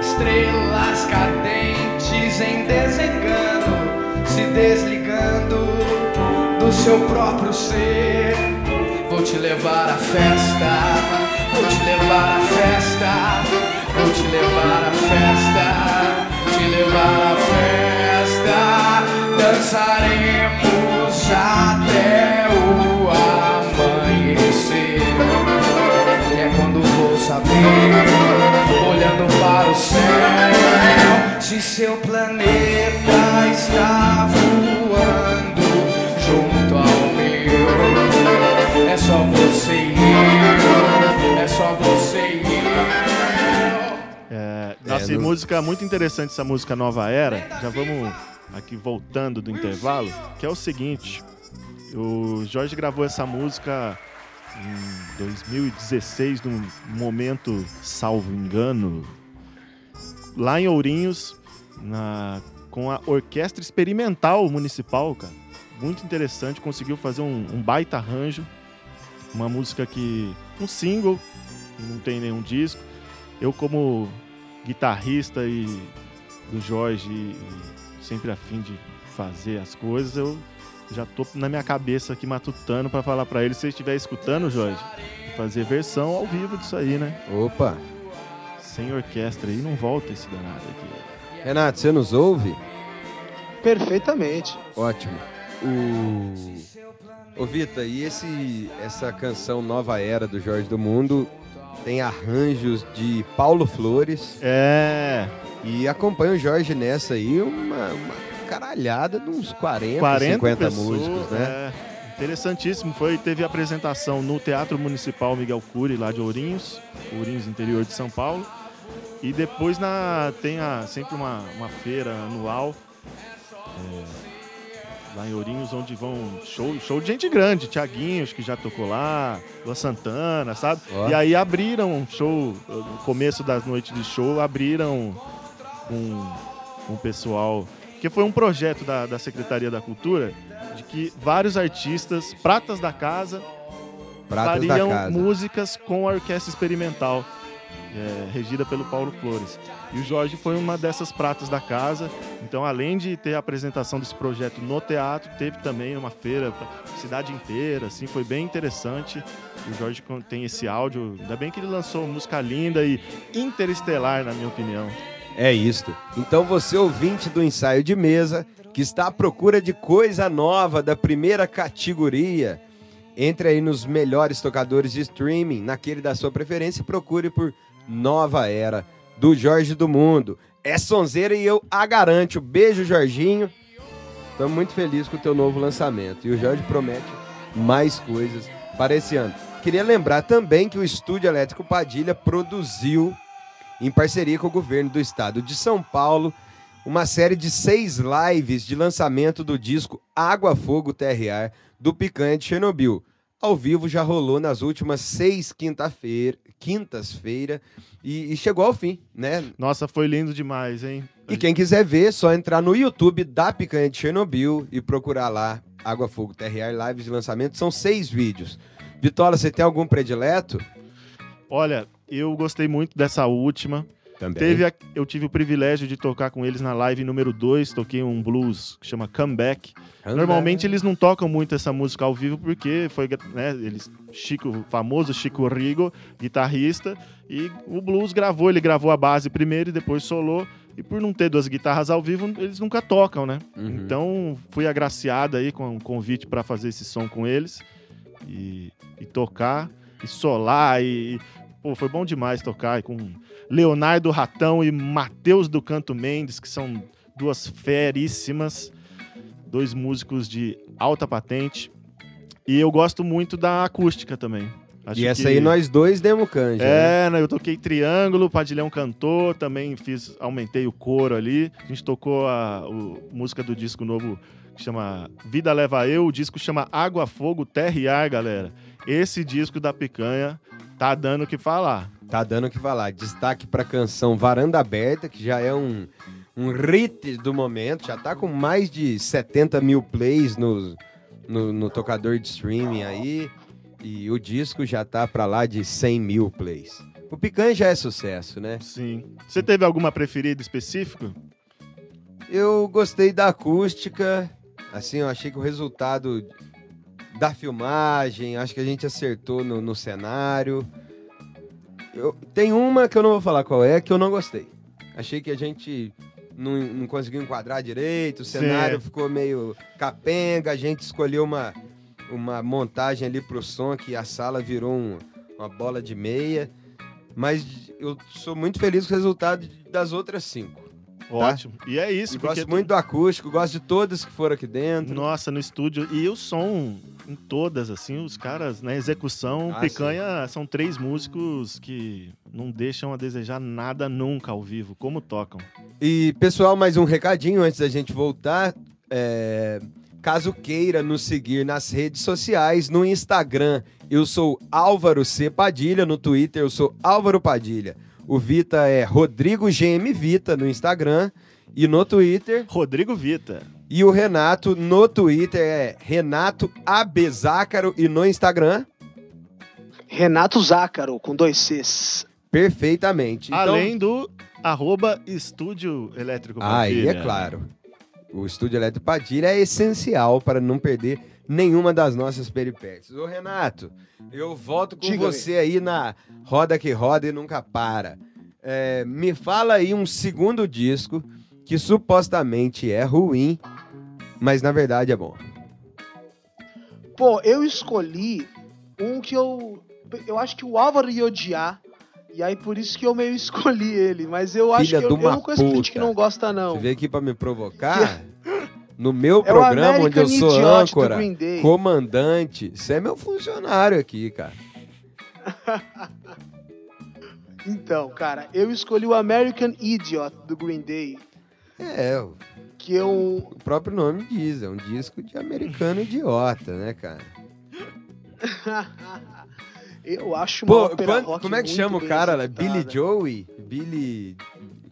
estrelas cadentes em desengano, se desligando do seu próprio ser. Vou te levar à festa, vou te levar à festa, vou te levar à festa, te levar à festa. Dançaremos até o amanhecer. É quando vou saber, olhando para o céu, se seu planeta está voando só você e eu, é só você e eu. É, nossa, É, e no- música muito interessante essa música Nova Era. Já vamos aqui voltando do intervalo, que é o seguinte. O Jorge gravou essa música em 2016, num momento, salvo engano, lá em Ourinhos, na, com a Orquestra Experimental Municipal, cara. Muito interessante, conseguiu fazer um, um baita arranjo. Uma música que. um single, não tem nenhum disco. Eu, como guitarrista e do Jorge, e sempre a fim de fazer as coisas, eu já tô na minha cabeça aqui matutando pra falar pra ele, se ele estiver escutando, Jorge, fazer versão ao vivo disso aí, né? Opa. Sem orquestra aí, não volta esse danado aqui. Renato, você nos ouve? Perfeitamente. Ótimo. O... Ô, Vita, e esse, essa canção Nova Era do Jorge do Mundo tem arranjos de Paulo Flores É, e acompanha o Jorge nessa aí uma, uma caralhada de uns 40, 40 50 pessoas, músicos, né? é. Interessantíssimo. Foi, teve apresentação no Teatro Municipal Miguel Cury, lá de Ourinhos, Ourinhos, interior de São Paulo. E depois na, tem a, sempre uma, uma feira anual lá em Ourinhos, onde vão show, show de gente grande, Tiaguinhos, que já tocou lá, Luan Santana, sabe? E aí abriram um show, no começo das noites de show, abriram um, um pessoal. Que foi um projeto da, da Secretaria da Cultura, de que vários artistas, pratas da casa, Pratas fariam músicas com a orquestra experimental, é, regida pelo Paulo Flores. E o Jorge foi uma dessas pratas da casa. Então, além de ter a apresentação desse projeto no teatro, teve também uma feira pra cidade inteira, assim, foi bem interessante. O Jorge tem esse áudio, ainda bem que ele lançou música linda e interestelar, na minha opinião. É isto. Então você, ouvinte do ensaio de mesa, que está à procura de coisa nova da primeira categoria, entre aí nos melhores tocadores de streaming, naquele da sua preferência, procure por Nova Era, do Jorge do Mundo. É sonzeira e eu a garanto. Beijo, Jorginho. Estamos muito felizes com o teu novo lançamento. E o Jorge promete mais coisas para esse ano. Queria lembrar também que o Estúdio Elétrico Padilha produziu em parceria com o governo do estado de São Paulo, uma série de seis lives de lançamento do disco Água Fogo TRR do Picanha de Chernobyl. Ao vivo já rolou nas últimas seis quinta-feira, quintas-feira e, e chegou ao fim, né? Nossa, foi lindo demais, hein? E quem quiser ver, só entrar no YouTube da Picanha de Chernobyl e procurar lá Água Fogo TRR Lives de lançamento. São seis vídeos. Vitola, você tem algum predileto? Olha, eu gostei muito dessa última. Também. Teve a- eu tive o privilégio de tocar com eles na live número 2, toquei um blues que chama Comeback. Normalmente eles não tocam muito essa música ao vivo porque foi, né, eles Chico, o famoso Chico Rigo, guitarrista, e o blues gravou, ele gravou a base primeiro e depois solou. E por não ter duas guitarras ao vivo, eles nunca tocam, né? Uhum. Então fui agraciado aí com um convite para fazer esse som com eles e, e tocar e solar e pô, foi bom demais tocar com Leonardo Ratão e Matheus do Canto Mendes, que são duas feríssimas, dois músicos de alta patente. E eu gosto muito da acústica também. Acho E essa que- aí nós dois demos canja. né? é, né, eu toquei triângulo, o Padilhão cantou, também fiz, aumentei o coro ali. A gente tocou a o- música do disco novo que chama Vida Leva Eu, o disco chama Água Fogo Terra e Ar, galera. Esse disco da Picanha tá dando o que falar. Tá dando o que falar. Destaque pra canção Varanda Aberta, que já é um, um hit do momento. Já tá com mais de 70 mil plays no, no, no tocador de streaming aí. E o disco já tá pra lá de 100 mil plays. O Picanha já é sucesso, né? Sim. Você teve alguma preferida específica? Eu gostei da acústica. Assim, eu achei que o resultado da filmagem, acho que a gente acertou no, no cenário. Eu- tem uma que eu não vou falar qual é, que eu não gostei. Achei que a gente não, não conseguiu enquadrar direito, o Sim. cenário ficou meio capenga, a gente escolheu uma, uma montagem ali pro som que a sala virou um- uma bola de meia. Mas eu sou muito feliz com o resultado das outras cinco. Ótimo. E é isso, E gosto muito do acústico, gosto de todas que foram aqui dentro. Nossa, no estúdio. E o som em todas, assim, os caras na execução, Ah, Picanha são três músicos que não deixam a desejar nada nunca ao vivo, como tocam. E, pessoal, mais um recadinho antes da gente voltar. É, Caso queira nos seguir nas redes sociais, no Instagram eu sou Álvaro C. Padilha, no Twitter eu sou Álvaro Padilha. O Vita é Rodrigo GM Vita no Instagram e no Twitter. Rodrigo Vita. E o Renato no Twitter é Renato Abezácaro e no Instagram, Renato Zácaro, com dois Cs. perfeitamente. Então- Além do arroba Estúdio Elétrico Aí Padilha. é claro. O Estúdio Elétrico Padilha é essencial para não perder nenhuma das nossas peripécias. Ô, Renato, eu volto com Diga-me. você aí na roda que roda e nunca para. É, me fala aí um segundo disco que supostamente é ruim, mas na verdade é bom. Pô, eu escolhi um que eu. Eu acho que o Álvaro ia odiar. E aí por isso que eu meio <laughs> escolhi ele. Mas eu acho Filha que eu, eu não conheço gente que não gosta, não. Você veio aqui para me provocar? <laughs> No meu É programa, onde eu sou âncora, comandante, você é meu funcionário aqui, cara. <laughs> Então, cara, eu escolhi o American Idiot do Green Day, É, o que é um. o próprio nome diz, é um disco de americano idiota, né, cara? <laughs> eu acho uma Pô, ópera quando- rock como é que chama o cara? executada. Billy Joey? Billy.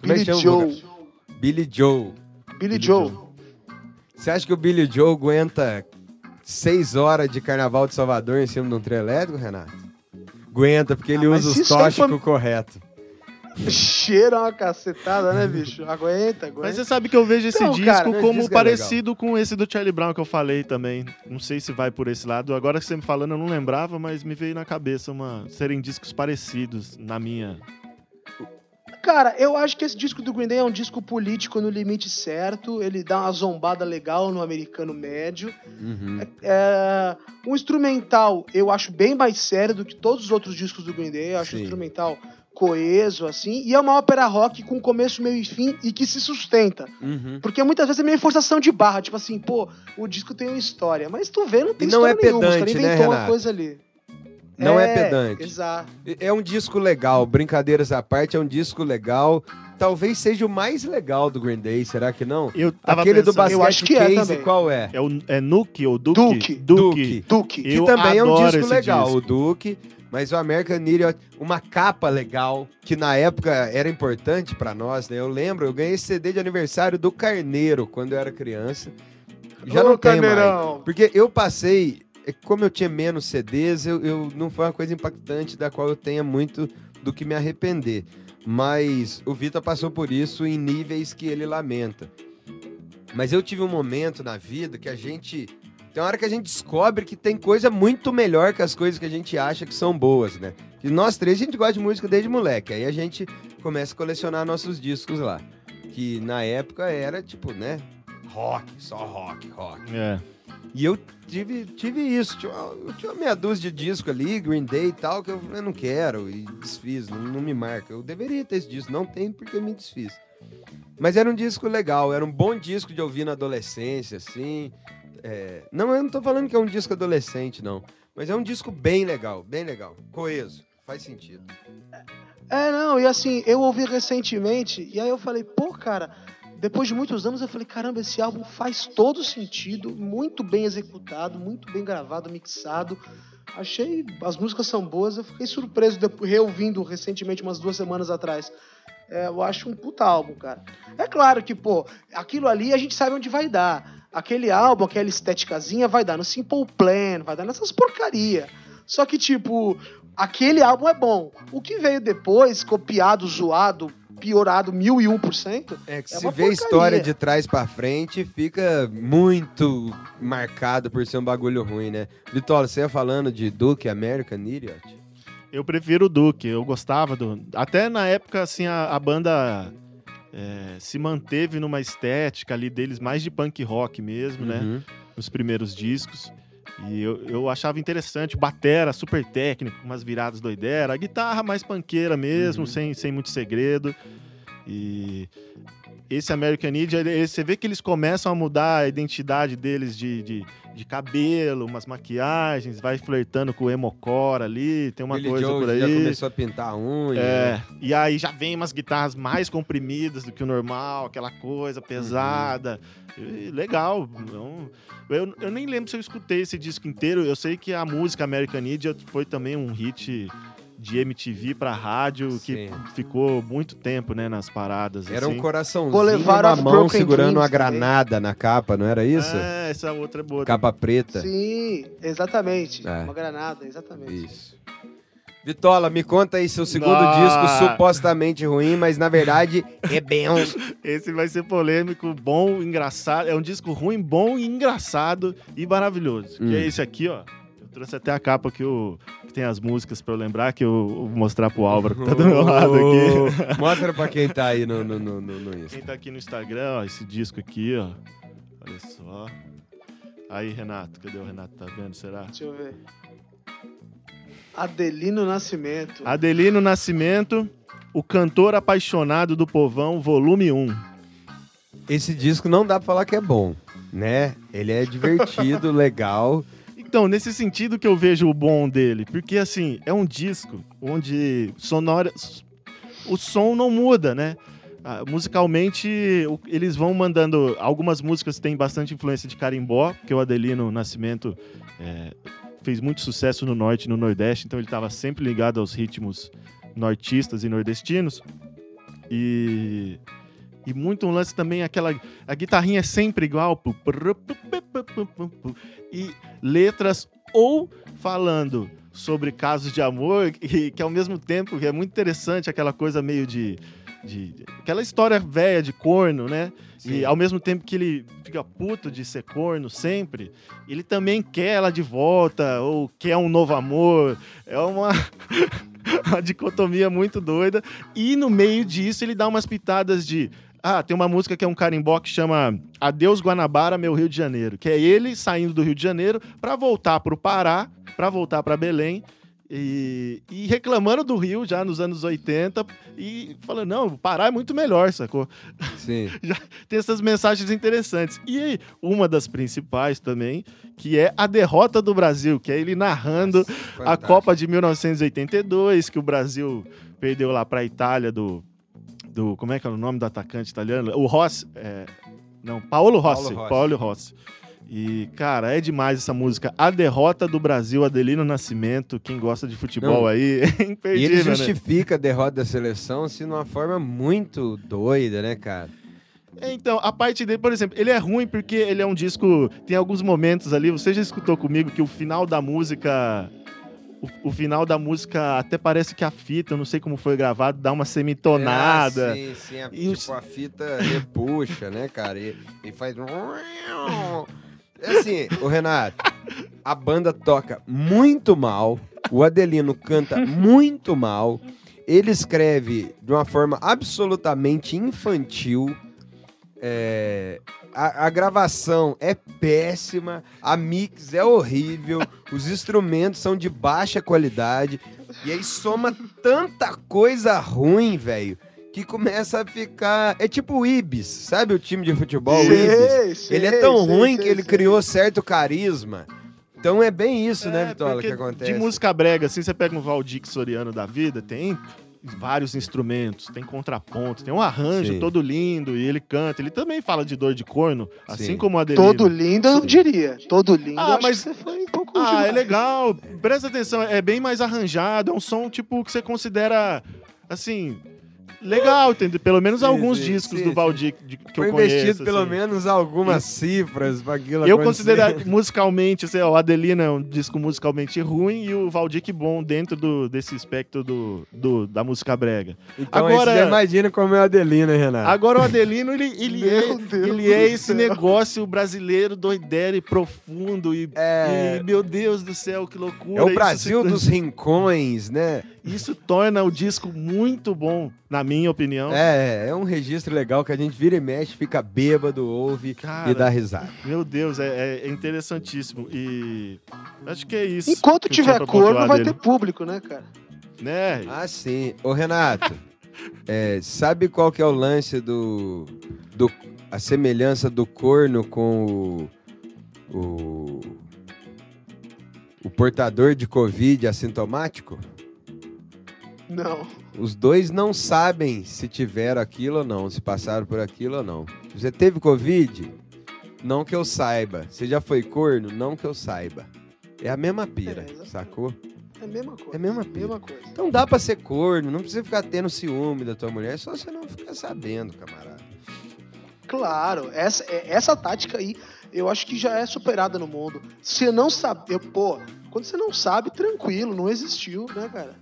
Como é Billy que chama Joe. Billy Joe. Billy Billy Joe. Joe. Você acha que o Billy Joe aguenta seis horas de carnaval de Salvador em cima de um trio elétrico, Renato? Aguenta, porque ele Ah, usa os aí tóxicos foi- corretos. Cheira uma cacetada, né, bicho? Aguenta, aguenta. Mas você sabe que eu vejo esse Então, disco cara, como disco é parecido com esse do Charlie Brown que eu falei também. Não sei se vai por esse lado. Agora que você me falando, eu não lembrava, mas me veio na cabeça uma serem discos parecidos na minha. Cara, eu acho que esse disco do Green Day é um disco político no limite certo. Ele dá uma zombada legal no americano médio. Uhum. É, um instrumental eu acho bem mais sério do que todos os outros discos do Green Day. Eu acho o Sim. instrumental coeso, assim. E é uma ópera rock com começo, meio e fim e que se sustenta. Uhum. Porque muitas vezes é meio forçação de barra. Tipo assim, pô, o disco tem uma história. Mas tu vê, não tem E não história é nenhuma. Os caras pedante, né, inventou uma Renato? coisa ali. Não é pedante. Exato. É um disco legal, brincadeiras à parte, é um disco legal. Talvez seja o mais legal do Green Day, será que não? Eu tava Aquele do pensando- basquete Eu acho que é case, qual é? É, o, é Nuke ou Duke? Duke. Duke. Duke. Que Eu também é um disco legal, disco. o Duke. Mas o American Idiot, uma capa legal, que na época era importante pra nós, né? Eu lembro, eu ganhei esse CD de aniversário do Carneiro quando eu era criança. Já Ô, não tem mais. Porque eu passei, é como eu tinha menos CDs, eu, eu- não foi uma coisa impactante da qual eu tenha muito do que me arrepender. Mas o Vitor passou por isso em níveis que ele lamenta. Mas eu tive um momento na vida que a gente. Tem hora que a gente descobre que tem coisa muito melhor que as coisas que a gente acha que são boas, né? E nós três a gente gosta de música desde moleque. Aí a gente começa a colecionar nossos discos lá. Que na época era tipo, né? Rock, só rock, rock. É. E eu tive, tive isso. Tinha uma, eu tinha uma meia dúzia de disco ali, Green Day e tal, que eu, eu não quero e desfiz, não, não me marca. Eu deveria ter esse disco, não tem porque eu me desfiz. Mas era um disco legal, era um bom disco de ouvir na adolescência, assim. É, não, eu não tô falando que é um disco adolescente, não. Mas é um disco bem legal, bem legal. Coeso, faz sentido. É, não, e assim, eu ouvi recentemente, e aí eu falei, pô, cara, depois de muitos anos, eu falei, caramba, esse álbum faz todo sentido, muito bem executado, muito bem gravado, mixado. Achei, as músicas são boas, eu fiquei surpreso, depois, reouvindo recentemente, umas duas semanas atrás. É, eu acho um puta álbum, cara. É claro que, pô, aquilo ali a gente sabe onde vai dar. Aquele álbum, aquela estéticazinha vai dar no Simple Plan, vai dar nessas porcaria. Só que, tipo, aquele álbum é bom. O que veio depois, copiado, zoado, piorado mil e um por cento, É que É se vê a história de trás pra frente, fica muito marcado por ser um bagulho ruim, né? Vitória, você ia falando de Duke American Idiot? Eu prefiro o Duke, eu gostava do. Até na época, assim, a, a banda é, se manteve numa estética ali deles mais de punk rock mesmo, né? Uhum. Nos primeiros discos. E eu, eu achava interessante, batera super técnico, umas viradas doideiras, a guitarra mais panqueira mesmo, Uhum. sem, sem muito segredo. E esse American Idiot, você vê que eles começam a mudar a identidade deles de, de, de cabelo, umas maquiagens, vai flertando com o emocore ali, tem uma Billy coisa Joe por aí. já começou a pintar a unha. É, e aí já vem umas guitarras mais comprimidas do que o normal, aquela coisa pesada. E legal. Não, eu, eu nem lembro se eu escutei esse disco inteiro. Eu sei que a música American Idiot foi também um hit de MTV pra rádio que Sim. ficou muito tempo, né, nas paradas. Era assim. um coraçãozinho uma of mão Broken segurando uma também. granada na capa, não era isso? É, essa outra é boa. Capa preta. Sim, exatamente. É. Uma granada, exatamente. Isso. Vitola, me conta aí seu segundo Ah. disco supostamente ruim, mas na verdade é bem. <laughs> Esse vai ser polêmico, bom, engraçado. É um disco ruim, bom, engraçado e maravilhoso. Hum. Que é esse aqui, ó. Eu trouxe até a capa que, que tem as músicas pra eu lembrar, que eu vou mostrar pro Álvaro, que tá do meu lado aqui. <laughs> Mostra pra quem tá aí no, no, no, no, no Insta. Quem tá aqui no Instagram, ó, esse disco aqui, ó. Olha só. Aí, Renato, cadê o Renato? Tá vendo? Será? Deixa eu ver. Adelino Nascimento. Adelino Nascimento, o cantor apaixonado do povão, volume 1. Esse disco não dá pra falar que é bom. né? Ele é divertido, <laughs> legal. Então, nesse sentido que eu vejo o bom dele, porque assim, é um disco onde sonora o som não muda, né? Ah, musicalmente, eles vão mandando. Algumas músicas têm bastante influência de carimbó, porque o Adelino Nascimento é, fez muito sucesso no norte e no nordeste, então ele estava sempre ligado aos ritmos nortistas e nordestinos. E. E muito um lance também, aquela. A guitarrinha é sempre igual. E letras ou falando sobre casos de amor, que, <laughs> que ao mesmo tempo que é muito interessante, aquela coisa meio de. de aquela história velha de corno, né? E ao mesmo tempo que ele fica puto de ser corno sempre, ele também quer ela de volta, ou quer um novo amor. É uma, <laughs> uma dicotomia muito doida. E no meio disso ele dá umas pitadas de. Ah, tem uma música que é um carimbó que chama Adeus Guanabara, meu Rio de Janeiro, que é ele saindo do Rio de Janeiro para voltar para o Pará, para voltar para Belém. E, e reclamando do Rio já nos anos 80 e falando, não, o Pará é muito melhor, sacou? Sim. <laughs> tem essas mensagens interessantes. E aí, uma das principais também, que é a derrota do Brasil, que é ele narrando a Fantástico. Copa de 1982, que o Brasil perdeu lá para a Itália do, do. Como é que é o nome do atacante italiano? O Rossi. é, não, Paulo Rossi. Paulo Rossi. Rossi. E, cara, é demais essa música. A derrota do Brasil, Adelino Nascimento. Quem gosta de futebol Não. aí, <laughs> é E imperdível, ele né? justifica a derrota da seleção assim, de uma forma muito doida, né, cara? É, Então, a parte dele, por exemplo, ele é ruim porque ele é um disco. Tem alguns momentos ali, você já escutou comigo que o final da música. O, o final da música até parece que a fita, eu não sei como foi gravado, dá uma semitonada. É, sim, sim. A, E tipo, os- a fita repuxa, né, cara? E, e faz. É Assim, o Renato, a banda toca muito mal, o Adelino canta muito mal, ele escreve de uma forma absolutamente infantil. é, a, a gravação é péssima, a mix é horrível, os instrumentos são de baixa qualidade, e aí soma tanta coisa ruim, velho, que começa a ficar. É tipo o Ibis, sabe o time de futebol, o Ibis? Sei, Ele é tão sei, ruim que ele criou certo carisma. Então é bem isso, né, É, Vitola, porque que acontece. De música brega, assim, você pega um Valdir Soriano da vida, tem vários instrumentos, tem contraponto, tem um arranjo Sim. todo lindo e ele canta. Ele também fala de dor de corno, assim Sim. como o Adelino. Todo lindo, eu não diria. Todo lindo, Ah, mas- você foi um pouco Ah, demais. é legal. Presta atenção, é bem mais arranjado. É um som, tipo, que você considera, assim, legal, entendeu? Pelo menos Sim, alguns sim, discos sim, do. Valdir que Foi eu conheço. investido pelo assim. menos algumas cifras pra aquilo Eu acontecer. considero <laughs> musicalmente, assim, ó, o Adelina é um disco musicalmente ruim e o Valdir que bom dentro do, desse espectro do, do- da música brega. Então Agora- você imagina como é o Adelino, hein, Renato? Agora o Adelino, ele, ele, é, ele é esse negócio brasileiro doideiro e profundo e, É, e, meu Deus do céu, que loucura. é o Isso Brasil se- dos rincões, né? Isso torna o disco muito bom, na minha opinião. É, é um registro legal que a gente vira e mexe, fica bêbado, ouve Cara, e dá risada. meu Deus, é, é interessantíssimo. E acho que é isso. Enquanto tiver corno, vai dele. ter público, né, cara? Né? Ah, sim. Ô, Renato, <laughs> é, sabe qual que é o lance do, do... A semelhança do corno com o... O, o portador de Covid assintomático? Não. Os dois não sabem se tiveram aquilo ou não, se passaram por aquilo ou não. Você teve Covid? Não que eu saiba. Você já foi corno? Não que eu saiba. É a mesma pira, É, sacou? É a mesma coisa. É a mesma pira. mesma coisa. Então dá pra ser corno, não precisa ficar tendo ciúme da tua mulher, só você não ficar sabendo, camarada. Claro, essa, é- essa tática aí eu acho que já é superada no mundo. Você não sabe, eu, pô, quando você não sabe, tranquilo, não existiu, né, cara?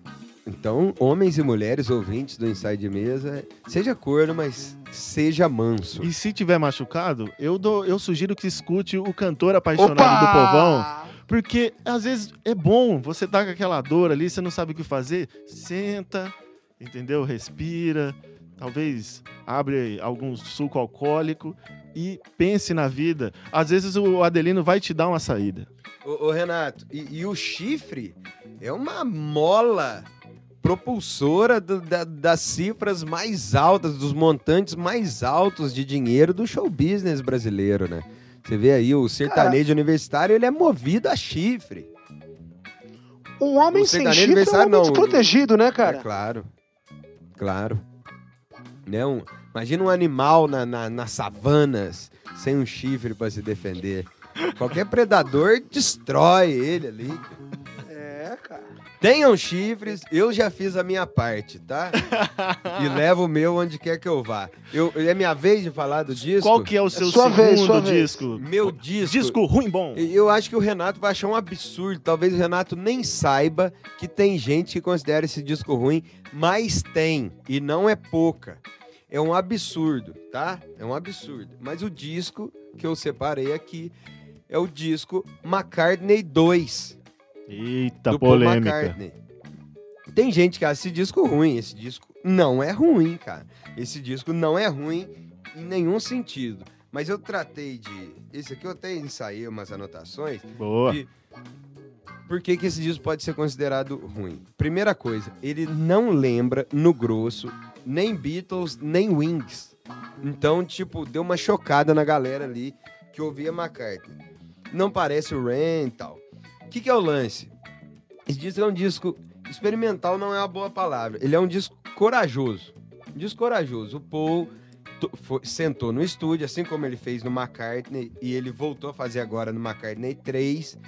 Então, homens e mulheres ouvintes do Inside Mesa, seja corno, mas seja manso. E se tiver machucado, eu, dou, eu sugiro que escute o cantor apaixonado do povão. Porque às vezes é bom, você tá com aquela dor ali, você não sabe o que fazer, senta, entendeu? Respira, talvez abre algum suco alcoólico e pense na vida. Às vezes o Adelino vai te dar uma saída. Ô, ô, Renato, e, e o chifre é uma mola propulsora do- da- das cifras mais altas, dos montantes mais altos de dinheiro do show business brasileiro, né? Você vê aí, o sertanejo universitário, ele é movido a chifre. Um homem O sem chifre é um homem não. desprotegido, né, cara? É claro. Claro. Né? Um- imagina um animal na, na- nas savanas sem um chifre pra se defender. Qualquer predador destrói ele ali. É. Tenham chifres, eu já fiz a minha parte, tá? <laughs> e levo o meu onde quer que eu vá. Eu, é minha vez de falar do disco? Qual que é o seu sua segundo vez, sua vez. disco? Meu disco. Disco ruim bom. Eu acho que o Renato vai achar um absurdo. Talvez o Renato nem saiba que tem gente que considera esse disco ruim, mas tem. E não é pouca. É um absurdo, tá? É um absurdo. Mas o disco que eu separei aqui é o disco McCartney 2 Eita, do Paul polêmica. McCartney. Tem gente que acha esse disco ruim. Esse disco não é ruim, cara. Esse disco não é ruim em nenhum sentido. Mas eu tratei de. Esse aqui eu até ensaiei umas anotações. Boa. de Por que, que esse disco pode ser considerado ruim? Primeira coisa, ele não lembra, no grosso, nem Beatles, nem Wings. Então, tipo, deu uma chocada na galera ali que ouvia McCartney. Não parece o Ren e tal. O que, que é o lance? Esse disco é um disco experimental, não é uma boa palavra. Ele é um disco corajoso. Um disco corajoso. O Paul foi- sentou no estúdio, assim como ele fez no McCartney, e ele voltou a fazer agora no McCartney 3.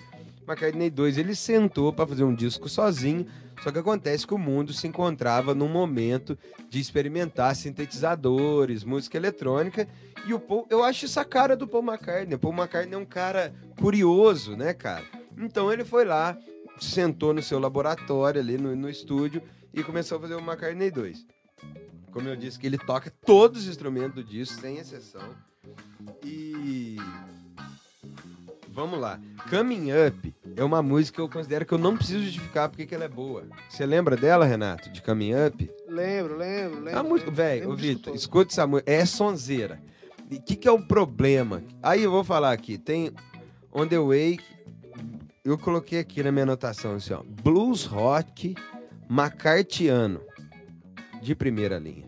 McCartney 2, ele sentou para fazer um disco sozinho, só que acontece que o mundo se encontrava num momento de experimentar sintetizadores, música eletrônica, e o Paul, eu acho isso a cara do Paul McCartney. O Paul McCartney é um cara curioso, né, cara? Então ele foi lá, sentou no seu laboratório ali no, no estúdio e começou a fazer o McCartney 2. Como eu disse, que ele toca todos os instrumentos do disco, sem exceção. E. Vamos lá. Coming Up é uma música que eu considero que eu não preciso justificar porque que ela é boa. Você lembra dela, Renato? De Coming Up? Lembro, lembro, lembro. Uma música, velho, Vitor, escuta essa música. É sonzeira. E o que, que é o problema? Aí eu vou falar aqui. Tem On the Wake. Eu coloquei aqui na minha anotação assim, ó. Blues rock macartiano. De primeira linha.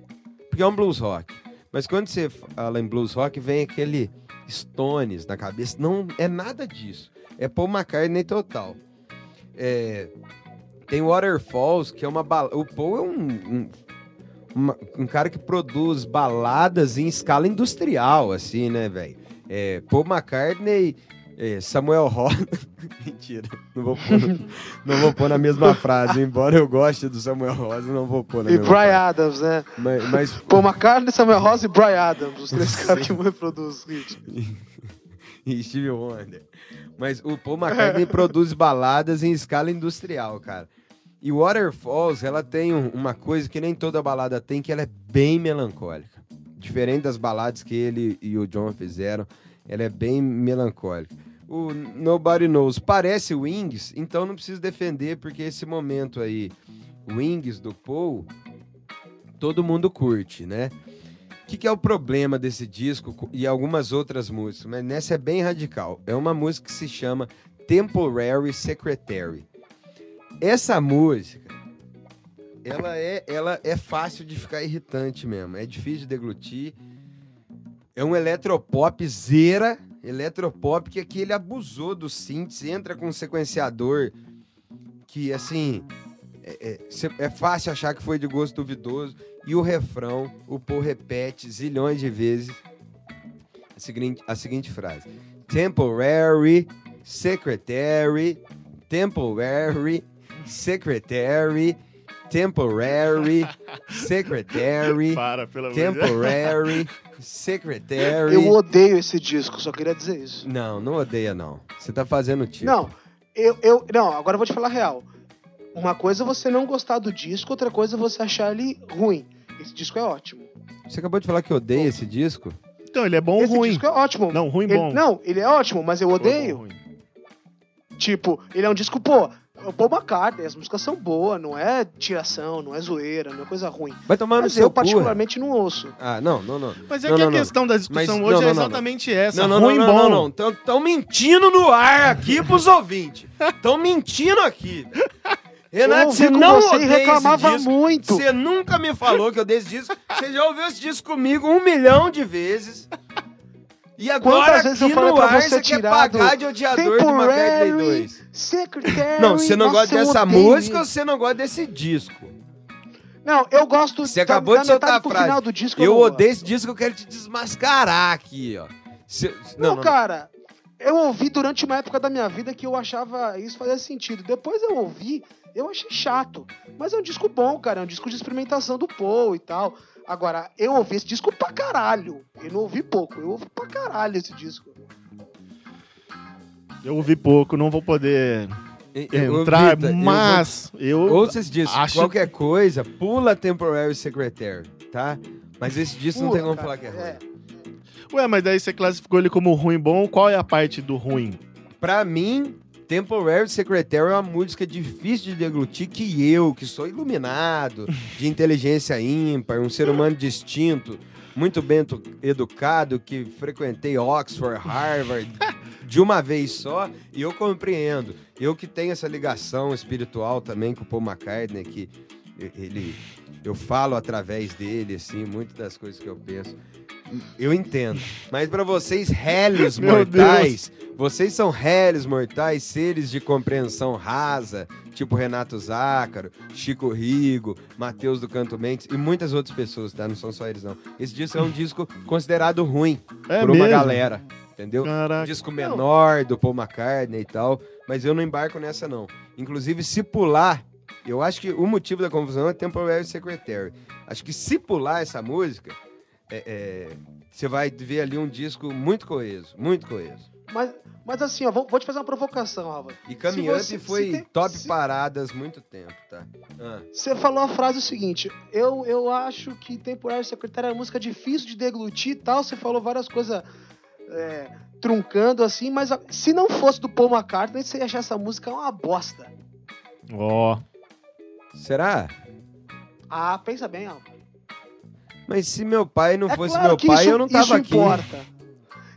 Porque é um blues rock. Mas quando você fala em blues rock, vem aquele Stones na cabeça. Não é nada disso. É Paul McCartney total. É, tem Waterfalls, que é uma balada. O Paul é um, um, uma- um cara que produz baladas em escala industrial, assim, né, velho? É, Paul McCartney, é, Samuel Rosa. <laughs> Mentira, não vou, pôr, não vou pôr na mesma frase, embora eu goste do Samuel Rosa, não vou pôr na E mesma Brian frase. Adams, né? Mas, mas Paul McCartney, Samuel Rosa e Brian Adams. Os três <laughs> caras que mais produzem hit. e Steve Wonder. Mas o Paul McCartney <laughs> produz baladas em escala industrial, cara. E Waterfalls, ela tem um- uma coisa que nem toda balada tem, que ela é bem melancólica. Diferente das baladas que ele e o John fizeram, ela é bem melancólica. O Nobody Knows parece Wings, então não preciso defender, porque esse momento aí, Wings do Paul, todo mundo curte, né? O que, que é o problema desse disco co- e algumas outras músicas? Mas nessa é bem radical. É uma música que se chama Temporary Secretary. Essa música, ela é, ela é fácil de ficar irritante mesmo. É difícil de deglutir. É um eletropop zera, eletropop que aqui ele abusou do synths, entra com um sequenciador que, assim, é, é, é fácil achar que foi de gosto duvidoso. E o refrão, o Paul repete zilhões de vezes a seguinte, a seguinte frase: Temporary Secretary, Temporary Secretary, Temporary Secretary, Para, pelo amor de Deus. Temporary Secretary. Eu odeio esse disco, só queria dizer isso. Não, não odeia, não. Você tá fazendo tipo. Não, eu, eu. Não, agora eu vou te falar a real. Uma coisa é você não gostar do disco, outra coisa é você achar ele ruim. Esse disco é ótimo. Você acabou de falar que odeia esse disco? Então, ele é bom ou Esse ruim? disco é ótimo. Não, ruim Ele- bom. não, ele é ótimo, mas eu Bom, odeio. bom, ruim. Tipo, ele é um disco, pô, o Paul McCartney, as músicas são boas, não é tiração, não é zoeira, não é coisa ruim. Vai tomar no Mas seu eu cu. particularmente não ouço. Ah, não, não, não. Mas é Não, que não, a não. questão da discussão Mas- hoje não, é exatamente essa. Não, não, ruim não, bom. não, não, mentindo no ar aqui pros ouvintes. Estão mentindo aqui. <laughs> Renato, você não você odeia reclamava esse disco. muito. Você nunca me falou que eu odeio esse disco. Você já ouviu esse disco comigo um milhão de vezes. E agora Quantas vezes eu falei pra você você quer tirar do pagar de odiador de McCartney Temporary 2. Secretary. Não, você não Nossa, gosta eu dessa música ou você não gosta desse disco? Não, eu gosto Você da- acabou da de soltar a frase. final do disco. Eu não gosto. odeio esse disco, eu quero te desmascarar aqui, ó. Se- Não, cara, eu ouvi durante uma época da minha vida que eu achava isso fazia sentido. Depois eu ouvi, eu achei chato. Mas é um disco bom, cara. É um disco de experimentação do Paul e tal. Agora, eu ouvi esse disco pra caralho. Eu não ouvi pouco, eu ouvi pra caralho esse disco. Eu ouvi pouco, não vou poder Eu- entrar, Vitor, eu vou- mas eu, Ouça esse disco. acho- Qualquer coisa, pula Temporary Secretary, tá? Mas esse disco não tem como falar que é ruim. é. Ué, mas daí você classificou ele como ruim bom, qual é a parte do ruim? Pra mim, Temporary Secretary é uma música difícil de deglutir que eu, que sou iluminado, de inteligência ímpar, um ser humano distinto, muito bem educado, que frequentei Oxford, Harvard, <laughs> de uma vez só, e eu compreendo. Eu que tenho essa ligação espiritual também com o Paul McCartney, que ele... Eu falo através dele, assim, muitas das coisas que eu penso. Eu entendo. Mas pra vocês, rélios <laughs> mortais, vocês são rélios mortais, seres de compreensão rasa, tipo Renato Zácaro, Chico Rigo, Matheus do Canto Mendes e muitas outras pessoas, tá? Não são só eles, não. Esse disco é um disco considerado ruim É por mesmo? uma galera, entendeu? Caraca. disco menor do Paul McCartney e tal, mas eu não embarco nessa não. Inclusive, se pular, eu acho que o motivo da confusão é Temporary Secretary. Acho que se pular essa música, é- é, você vai ver ali um disco muito coeso, muito coeso. Mas, mas assim, ó, vou, vou te fazer uma provocação, Rafa. E Caminhante você- foi tem- top se- paradas muito tempo, tá? Ah, Você falou a frase seguinte: eu, eu acho que Temporário Secretário é uma música difícil de deglutir e tal. Você falou várias coisas é, truncando assim, mas a- se não fosse do Paul McCartney, você ia achar essa música uma bosta. Ó, será? Ah, pensa bem, Alba. Mas se meu pai não é fosse claro meu pai, isso, eu não tava aqui. importa.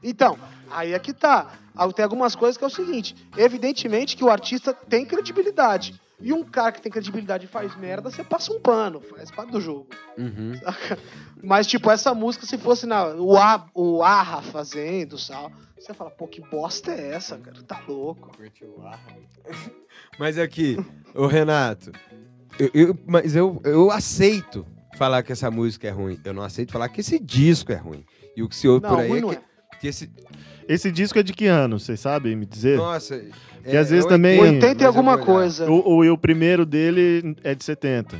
Então, aí é que tá. Ah, Tem algumas coisas que é o seguinte: evidentemente que o artista tem credibilidade. E um cara que tem credibilidade e faz merda, você passa um pano, faz parte do jogo. Uhum. Mas, tipo, essa música, se fosse na, o, A, o Arra fazendo, sal, você fala, pô, que bosta é essa, cara? Tá louco. <laughs> Mas aqui, ô Renato, eu, eu- mas eu, eu aceito falar que essa música é ruim. Eu não aceito falar que esse disco é ruim. E o que se ouve Não, por aí ruim é não que, é. que esse. esse disco é de que ano? Vocês sabem me dizer? Nossa. Que às vezes também- 80 mas e alguma coisa. O, o, e o primeiro dele é de 70.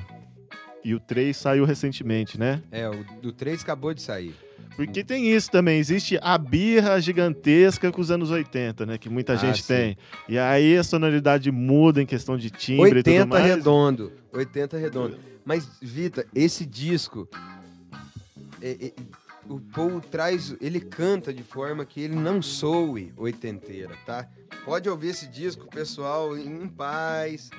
E o 3 saiu recentemente, né? É, o do 3 acabou de sair. Porque tem isso também, existe a birra gigantesca com os anos 80, né? Que muita Ah, gente sim. tem. E aí a sonoridade muda em questão de timbre e tudo 80 mais. redondo. 80 redondo. Mas, Vita, esse disco. é- é- o Paul traz. Ele canta de forma que ele não soe oitenteira, tá? Pode ouvir esse disco, pessoal, em paz.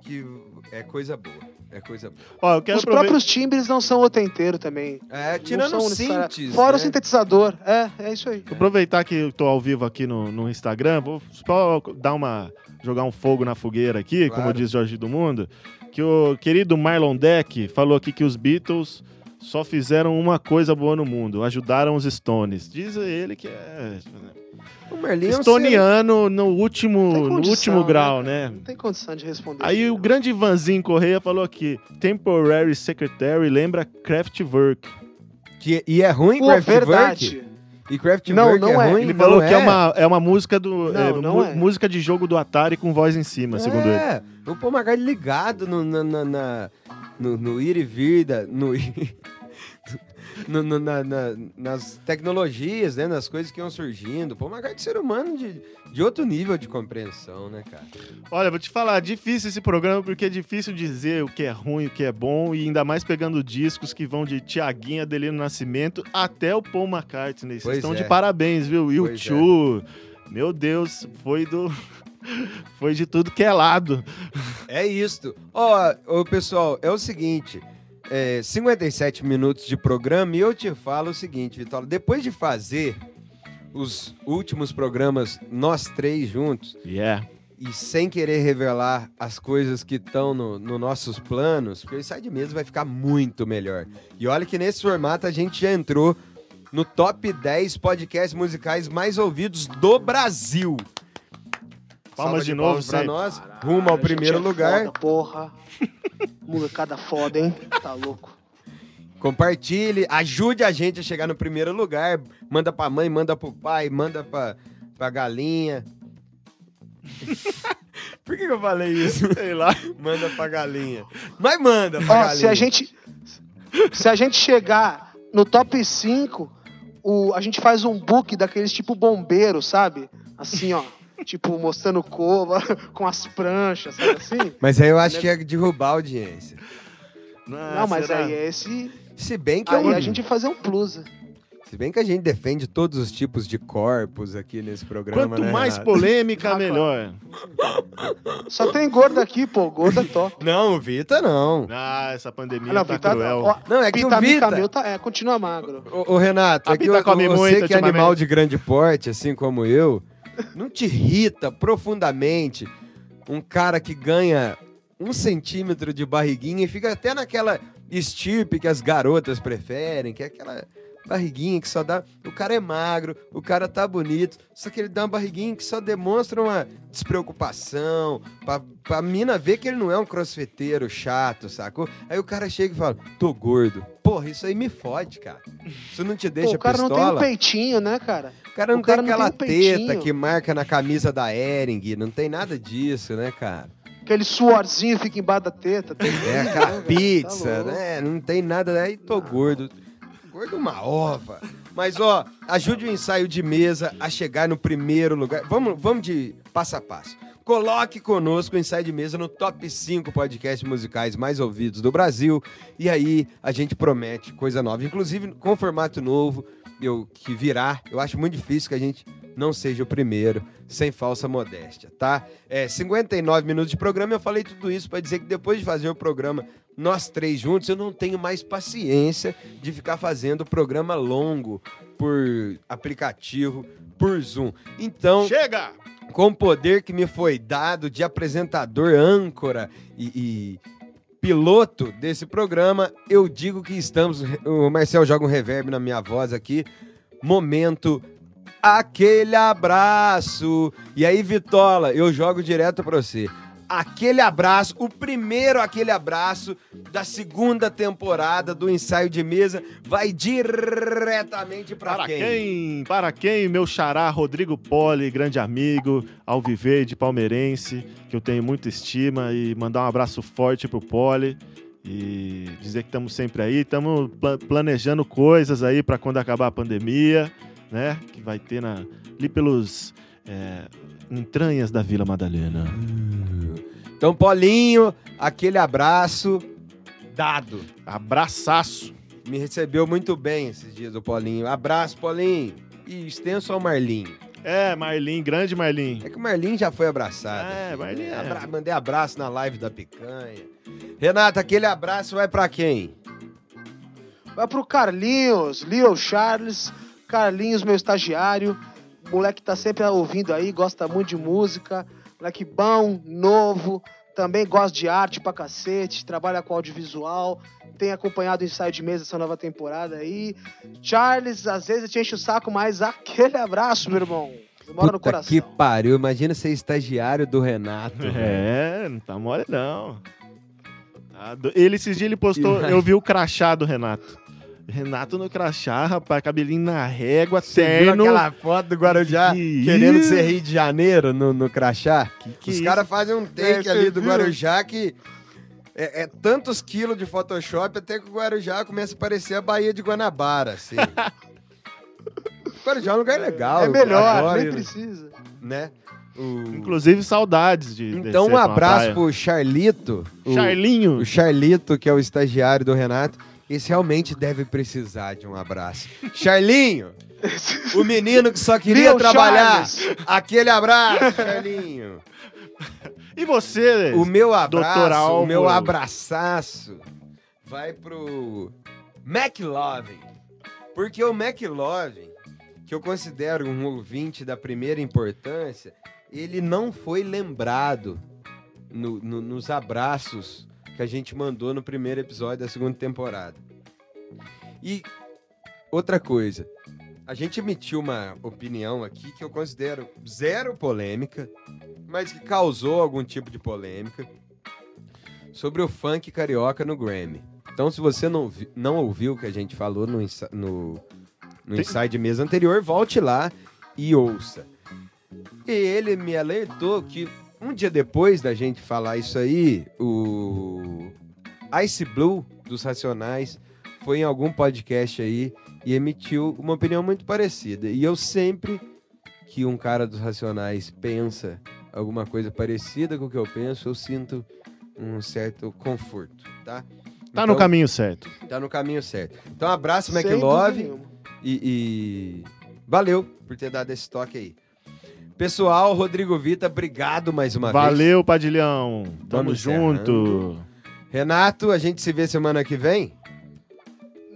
Que é coisa boa. É coisa boa. Ó, eu quero Os aproveitar. próprios timbres não são oitenteiros também. É, tirando são os synths. Fora né? o sintetizador. É, é isso aí. Vou aproveitar que eu tô ao vivo aqui no, no Instagram, vou só dar uma. jogar um fogo na fogueira aqui, como Claro. diz Jorge do Mundo. Que o querido Marlon Deck falou aqui que os Beatles só fizeram uma coisa boa no mundo, ajudaram os Stones. Diz ele que é O Merlin é estoniano no último, no condição, último né, grau, né? Não tem condição de responder. Aí o grande Ivanzinho Correia falou aqui: Temporary Secretary lembra Kraftwerk. Que, e é ruim Pô, Kraftwerk? verdade. E Kraftwerk Não, não é é. ruim? Ele Não falou que é uma, é uma música do. Não, é, não é. Música de jogo do Atari com voz em cima, segundo ele. é, o Paul McCartney ligado no, na, na- na- no, no ir e vir, da- no, no- no- na- na- nas tecnologias, né, nas coisas que iam surgindo. O Paul McCartney é ser humano de, de outro nível de compreensão, né, cara? Olha, vou te falar, difícil esse programa porque é difícil dizer o que é ruim, o que é bom, e ainda mais pegando discos que vão de Tiaguinha, Delino Nascimento até o Paul McCartney. Vocês estão é. de parabéns, viu? E o. Chu, meu Deus, foi do. <laughs> foi de tudo que é lado. É isto. Ó, ô, pessoal, é o seguinte. É, 57 minutos de programa e eu te falo o seguinte, Vitória. Depois de fazer os últimos programas, nós três juntos, Yeah. e sem querer revelar as coisas que estão nos no nossos planos, porque o Inside Mesa vai ficar muito melhor. E olha que nesse formato a gente já entrou no top 10 podcasts musicais mais ouvidos do Brasil. Palmas Salva de novo sempre. nós, rumo ao primeiro é lugar. Foda, porra. <laughs> Molecada foda, hein? Tá louco. Compartilhe, ajude a gente a chegar no primeiro lugar. Manda pra mãe, manda pro pai, manda pra, pra galinha. <laughs> Por que, que eu falei isso? Sei lá. <laughs> Manda pra galinha. Mas manda pra Ó, galinha. se a gente. Se a gente chegar no top 5, o, a gente faz um book daqueles tipo bombeiro, sabe? Assim, ó. Tipo, mostrando cova <laughs> com as pranchas, sabe assim? Mas aí eu acho que é derrubar a audiência. Não, mas será? aí é esse. Se bem que é Aí um- a gente fazer um plus. Se bem que a gente defende todos os tipos de corpos aqui nesse programa, Quanto né, mais Renato? polêmica, Ah, melhor. Só tem gordo aqui, pô. Gordo é top. Não, o Vita não. Ah, essa pandemia Ah, não, tá Pita, cruel. ó, Não, é que o Vita- Mica meu tá, é, continua magro. Ô, Renato, A é que o- come você muito que é animal de grande porte, assim como eu, não te irrita profundamente um cara que ganha um centímetro de barriguinha e fica até naquela estirpe que as garotas preferem, que é aquela barriguinha que só dá... O cara é magro, o cara tá bonito, só que ele dá uma barriguinha que só demonstra uma despreocupação, pra, pra mina ver que ele não é um crossfiteiro chato, sacou? Aí o cara chega e fala, tô gordo. Porra, isso aí me fode, cara. Isso não te Pô, deixa o cara não pistola. tem um peitinho, né, cara? O cara não O cara tem não aquela tem um teta que marca na camisa da Ering, não tem nada disso, né, cara? Aquele suorzinho fica embaixo da teta. Tem É isso, né, aquela velho? pizza, Tá né? Não tem nada, aí tô gordo. Gordo uma ova. Mas, ó, ajude o ensaio de mesa a chegar no primeiro lugar. Vamos, vamos de passo a passo. Coloque conosco o ensaio de mesa no top 5 podcasts musicais mais ouvidos do Brasil. E aí a gente promete coisa nova. Inclusive, com formato novo, eu, que virá, eu acho muito difícil que a gente não seja o primeiro, sem falsa modéstia, tá? É, 59 minutos de programa, eu falei tudo isso para dizer que depois de fazer o programa nós três juntos, eu não tenho mais paciência de ficar fazendo programa longo por aplicativo, por Zoom. Então, Chega! com o poder que me foi dado de apresentador, âncora e, e piloto desse programa, eu digo que estamos. O Marcel joga um reverb na minha voz aqui. Momento. Aquele abraço. E aí, Vitola, eu jogo direto pra você. Aquele abraço, o primeiro aquele abraço da segunda temporada do ensaio de mesa vai diretamente pra Para quem? quem? Para quem? Meu xará Rodrigo Poli, grande amigo, alviverde palmeirense, que eu tenho muita estima e mandar um abraço forte pro Poli e dizer que estamos sempre aí, estamos planejando coisas aí para quando acabar a pandemia, né? Que vai ter na, ali pelos é, entranhas da Vila Madalena. Então, Paulinho, aquele abraço dado. Abraçaço. Me recebeu muito bem esses dias o Paulinho. Abraço, Paulinho. E extenso ao Marlinho. É, Marlin, grande Marlin. É que o Marlinho já foi abraçado. É, Marlin é. Abra- Mandei abraço na live da picanha. Renato, aquele abraço vai pra quem? Vai pro Carlinhos, Leo Charles, Carlinhos, meu estagiário. Moleque tá sempre ouvindo aí, gosta muito de música. Moleque bom, novo, também gosta de arte pra cacete, trabalha com audiovisual, tem acompanhado o ensaio de mesa essa nova temporada aí. Charles, às vezes te enche o saco, mas aquele abraço, meu irmão. Mora no coração. que pariu. Imagina ser estagiário do Renato. velho. É, não tá mole não. Tá Ele, esses dias ele postou, Imagina. eu vi o crachá do Renato. Renato no crachá, rapaz, cabelinho na régua, Você viu terno. aquela foto do Guarujá Que querendo isso? ser Rio de Janeiro no, no crachá? que Os isso? caras fazem um take É, ali do viu? Guarujá que é, é tantos quilos de Photoshop até que o Guarujá começa a parecer a Baía de Guanabara, assim. <laughs> o Guarujá é um lugar legal. é melhor, adoro nem precisa. né? O- Inclusive, saudades de Então, um abraço pro Charlito. o- Charlinho. O Charlito, que é o estagiário do Renato. Esse realmente deve precisar de um abraço. Charlinho, o menino que só queria Leo trabalhar. Charles. Aquele abraço, Charlinho. E você? O meu Doutor abraço, o meu abraçaço vai pro McLovin. Porque o McLovin, que eu considero um ouvinte da primeira importância, ele não foi lembrado no- no- nos abraços que a gente mandou no primeiro episódio da segunda temporada. E outra coisa, a gente emitiu uma opinião aqui que eu considero zero polêmica, mas que causou algum tipo de polêmica sobre o funk carioca no Grammy. Então, se você não, não ouviu o que a gente falou no, no, no Inside Mesa anterior, volte lá e ouça. E ele me alertou que um dia depois da gente falar isso aí, o Ice Blue dos Racionais foi em algum podcast aí e emitiu uma opinião muito parecida. E eu sempre que um cara dos Racionais pensa alguma coisa parecida com o que eu penso, eu sinto um certo conforto, tá? Tá Então, no caminho certo. Tá no caminho certo. Então, abraço, Sem McLove. E, e valeu por ter dado esse toque aí. Pessoal, Rodrigo Vita, obrigado mais uma vez. Valeu, Padilhão. Tamo Vamos junto. Renato, a gente se vê semana que vem?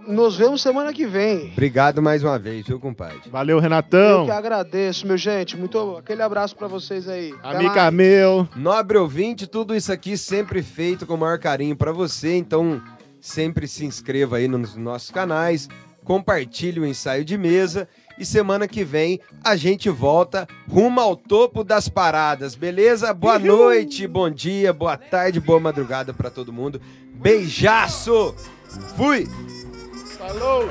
Nos vemos semana que vem. Obrigado mais uma vez, viu, compadre? Valeu, Eu Renatão. que agradeço, meu gente. Muito aquele abraço pra vocês aí. Amiga meu. Nobre ouvinte, tudo isso aqui sempre feito com o maior carinho pra você, então sempre se inscreva aí nos nossos canais, compartilhe o ensaio de mesa e semana que vem a gente volta rumo ao topo das paradas, beleza? Boa noite, bom dia, boa tarde, boa madrugada pra todo mundo. Beijaço! Fui! Falou.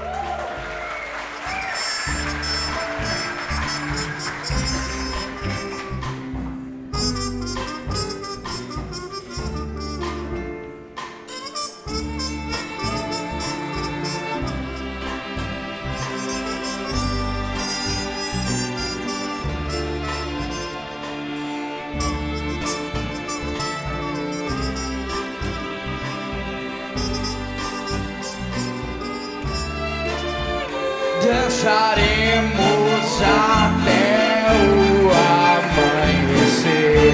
Dançaremos até o amanhecer.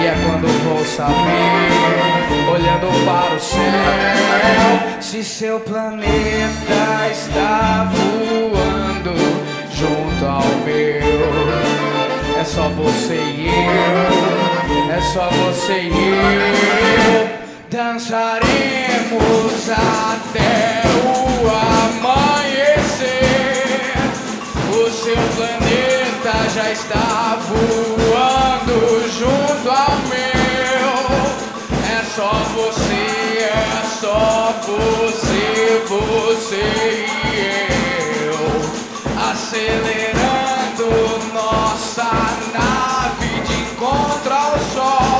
E é quando vou saber, olhando para o céu, se seu planeta está voando junto ao meu. É só você e eu, é só você e eu. Dançaremos até o amanhecer. seu planeta já está voando junto ao meu. É só você, é só você, você e eu. Acelerando nossa nave de encontro ao sol.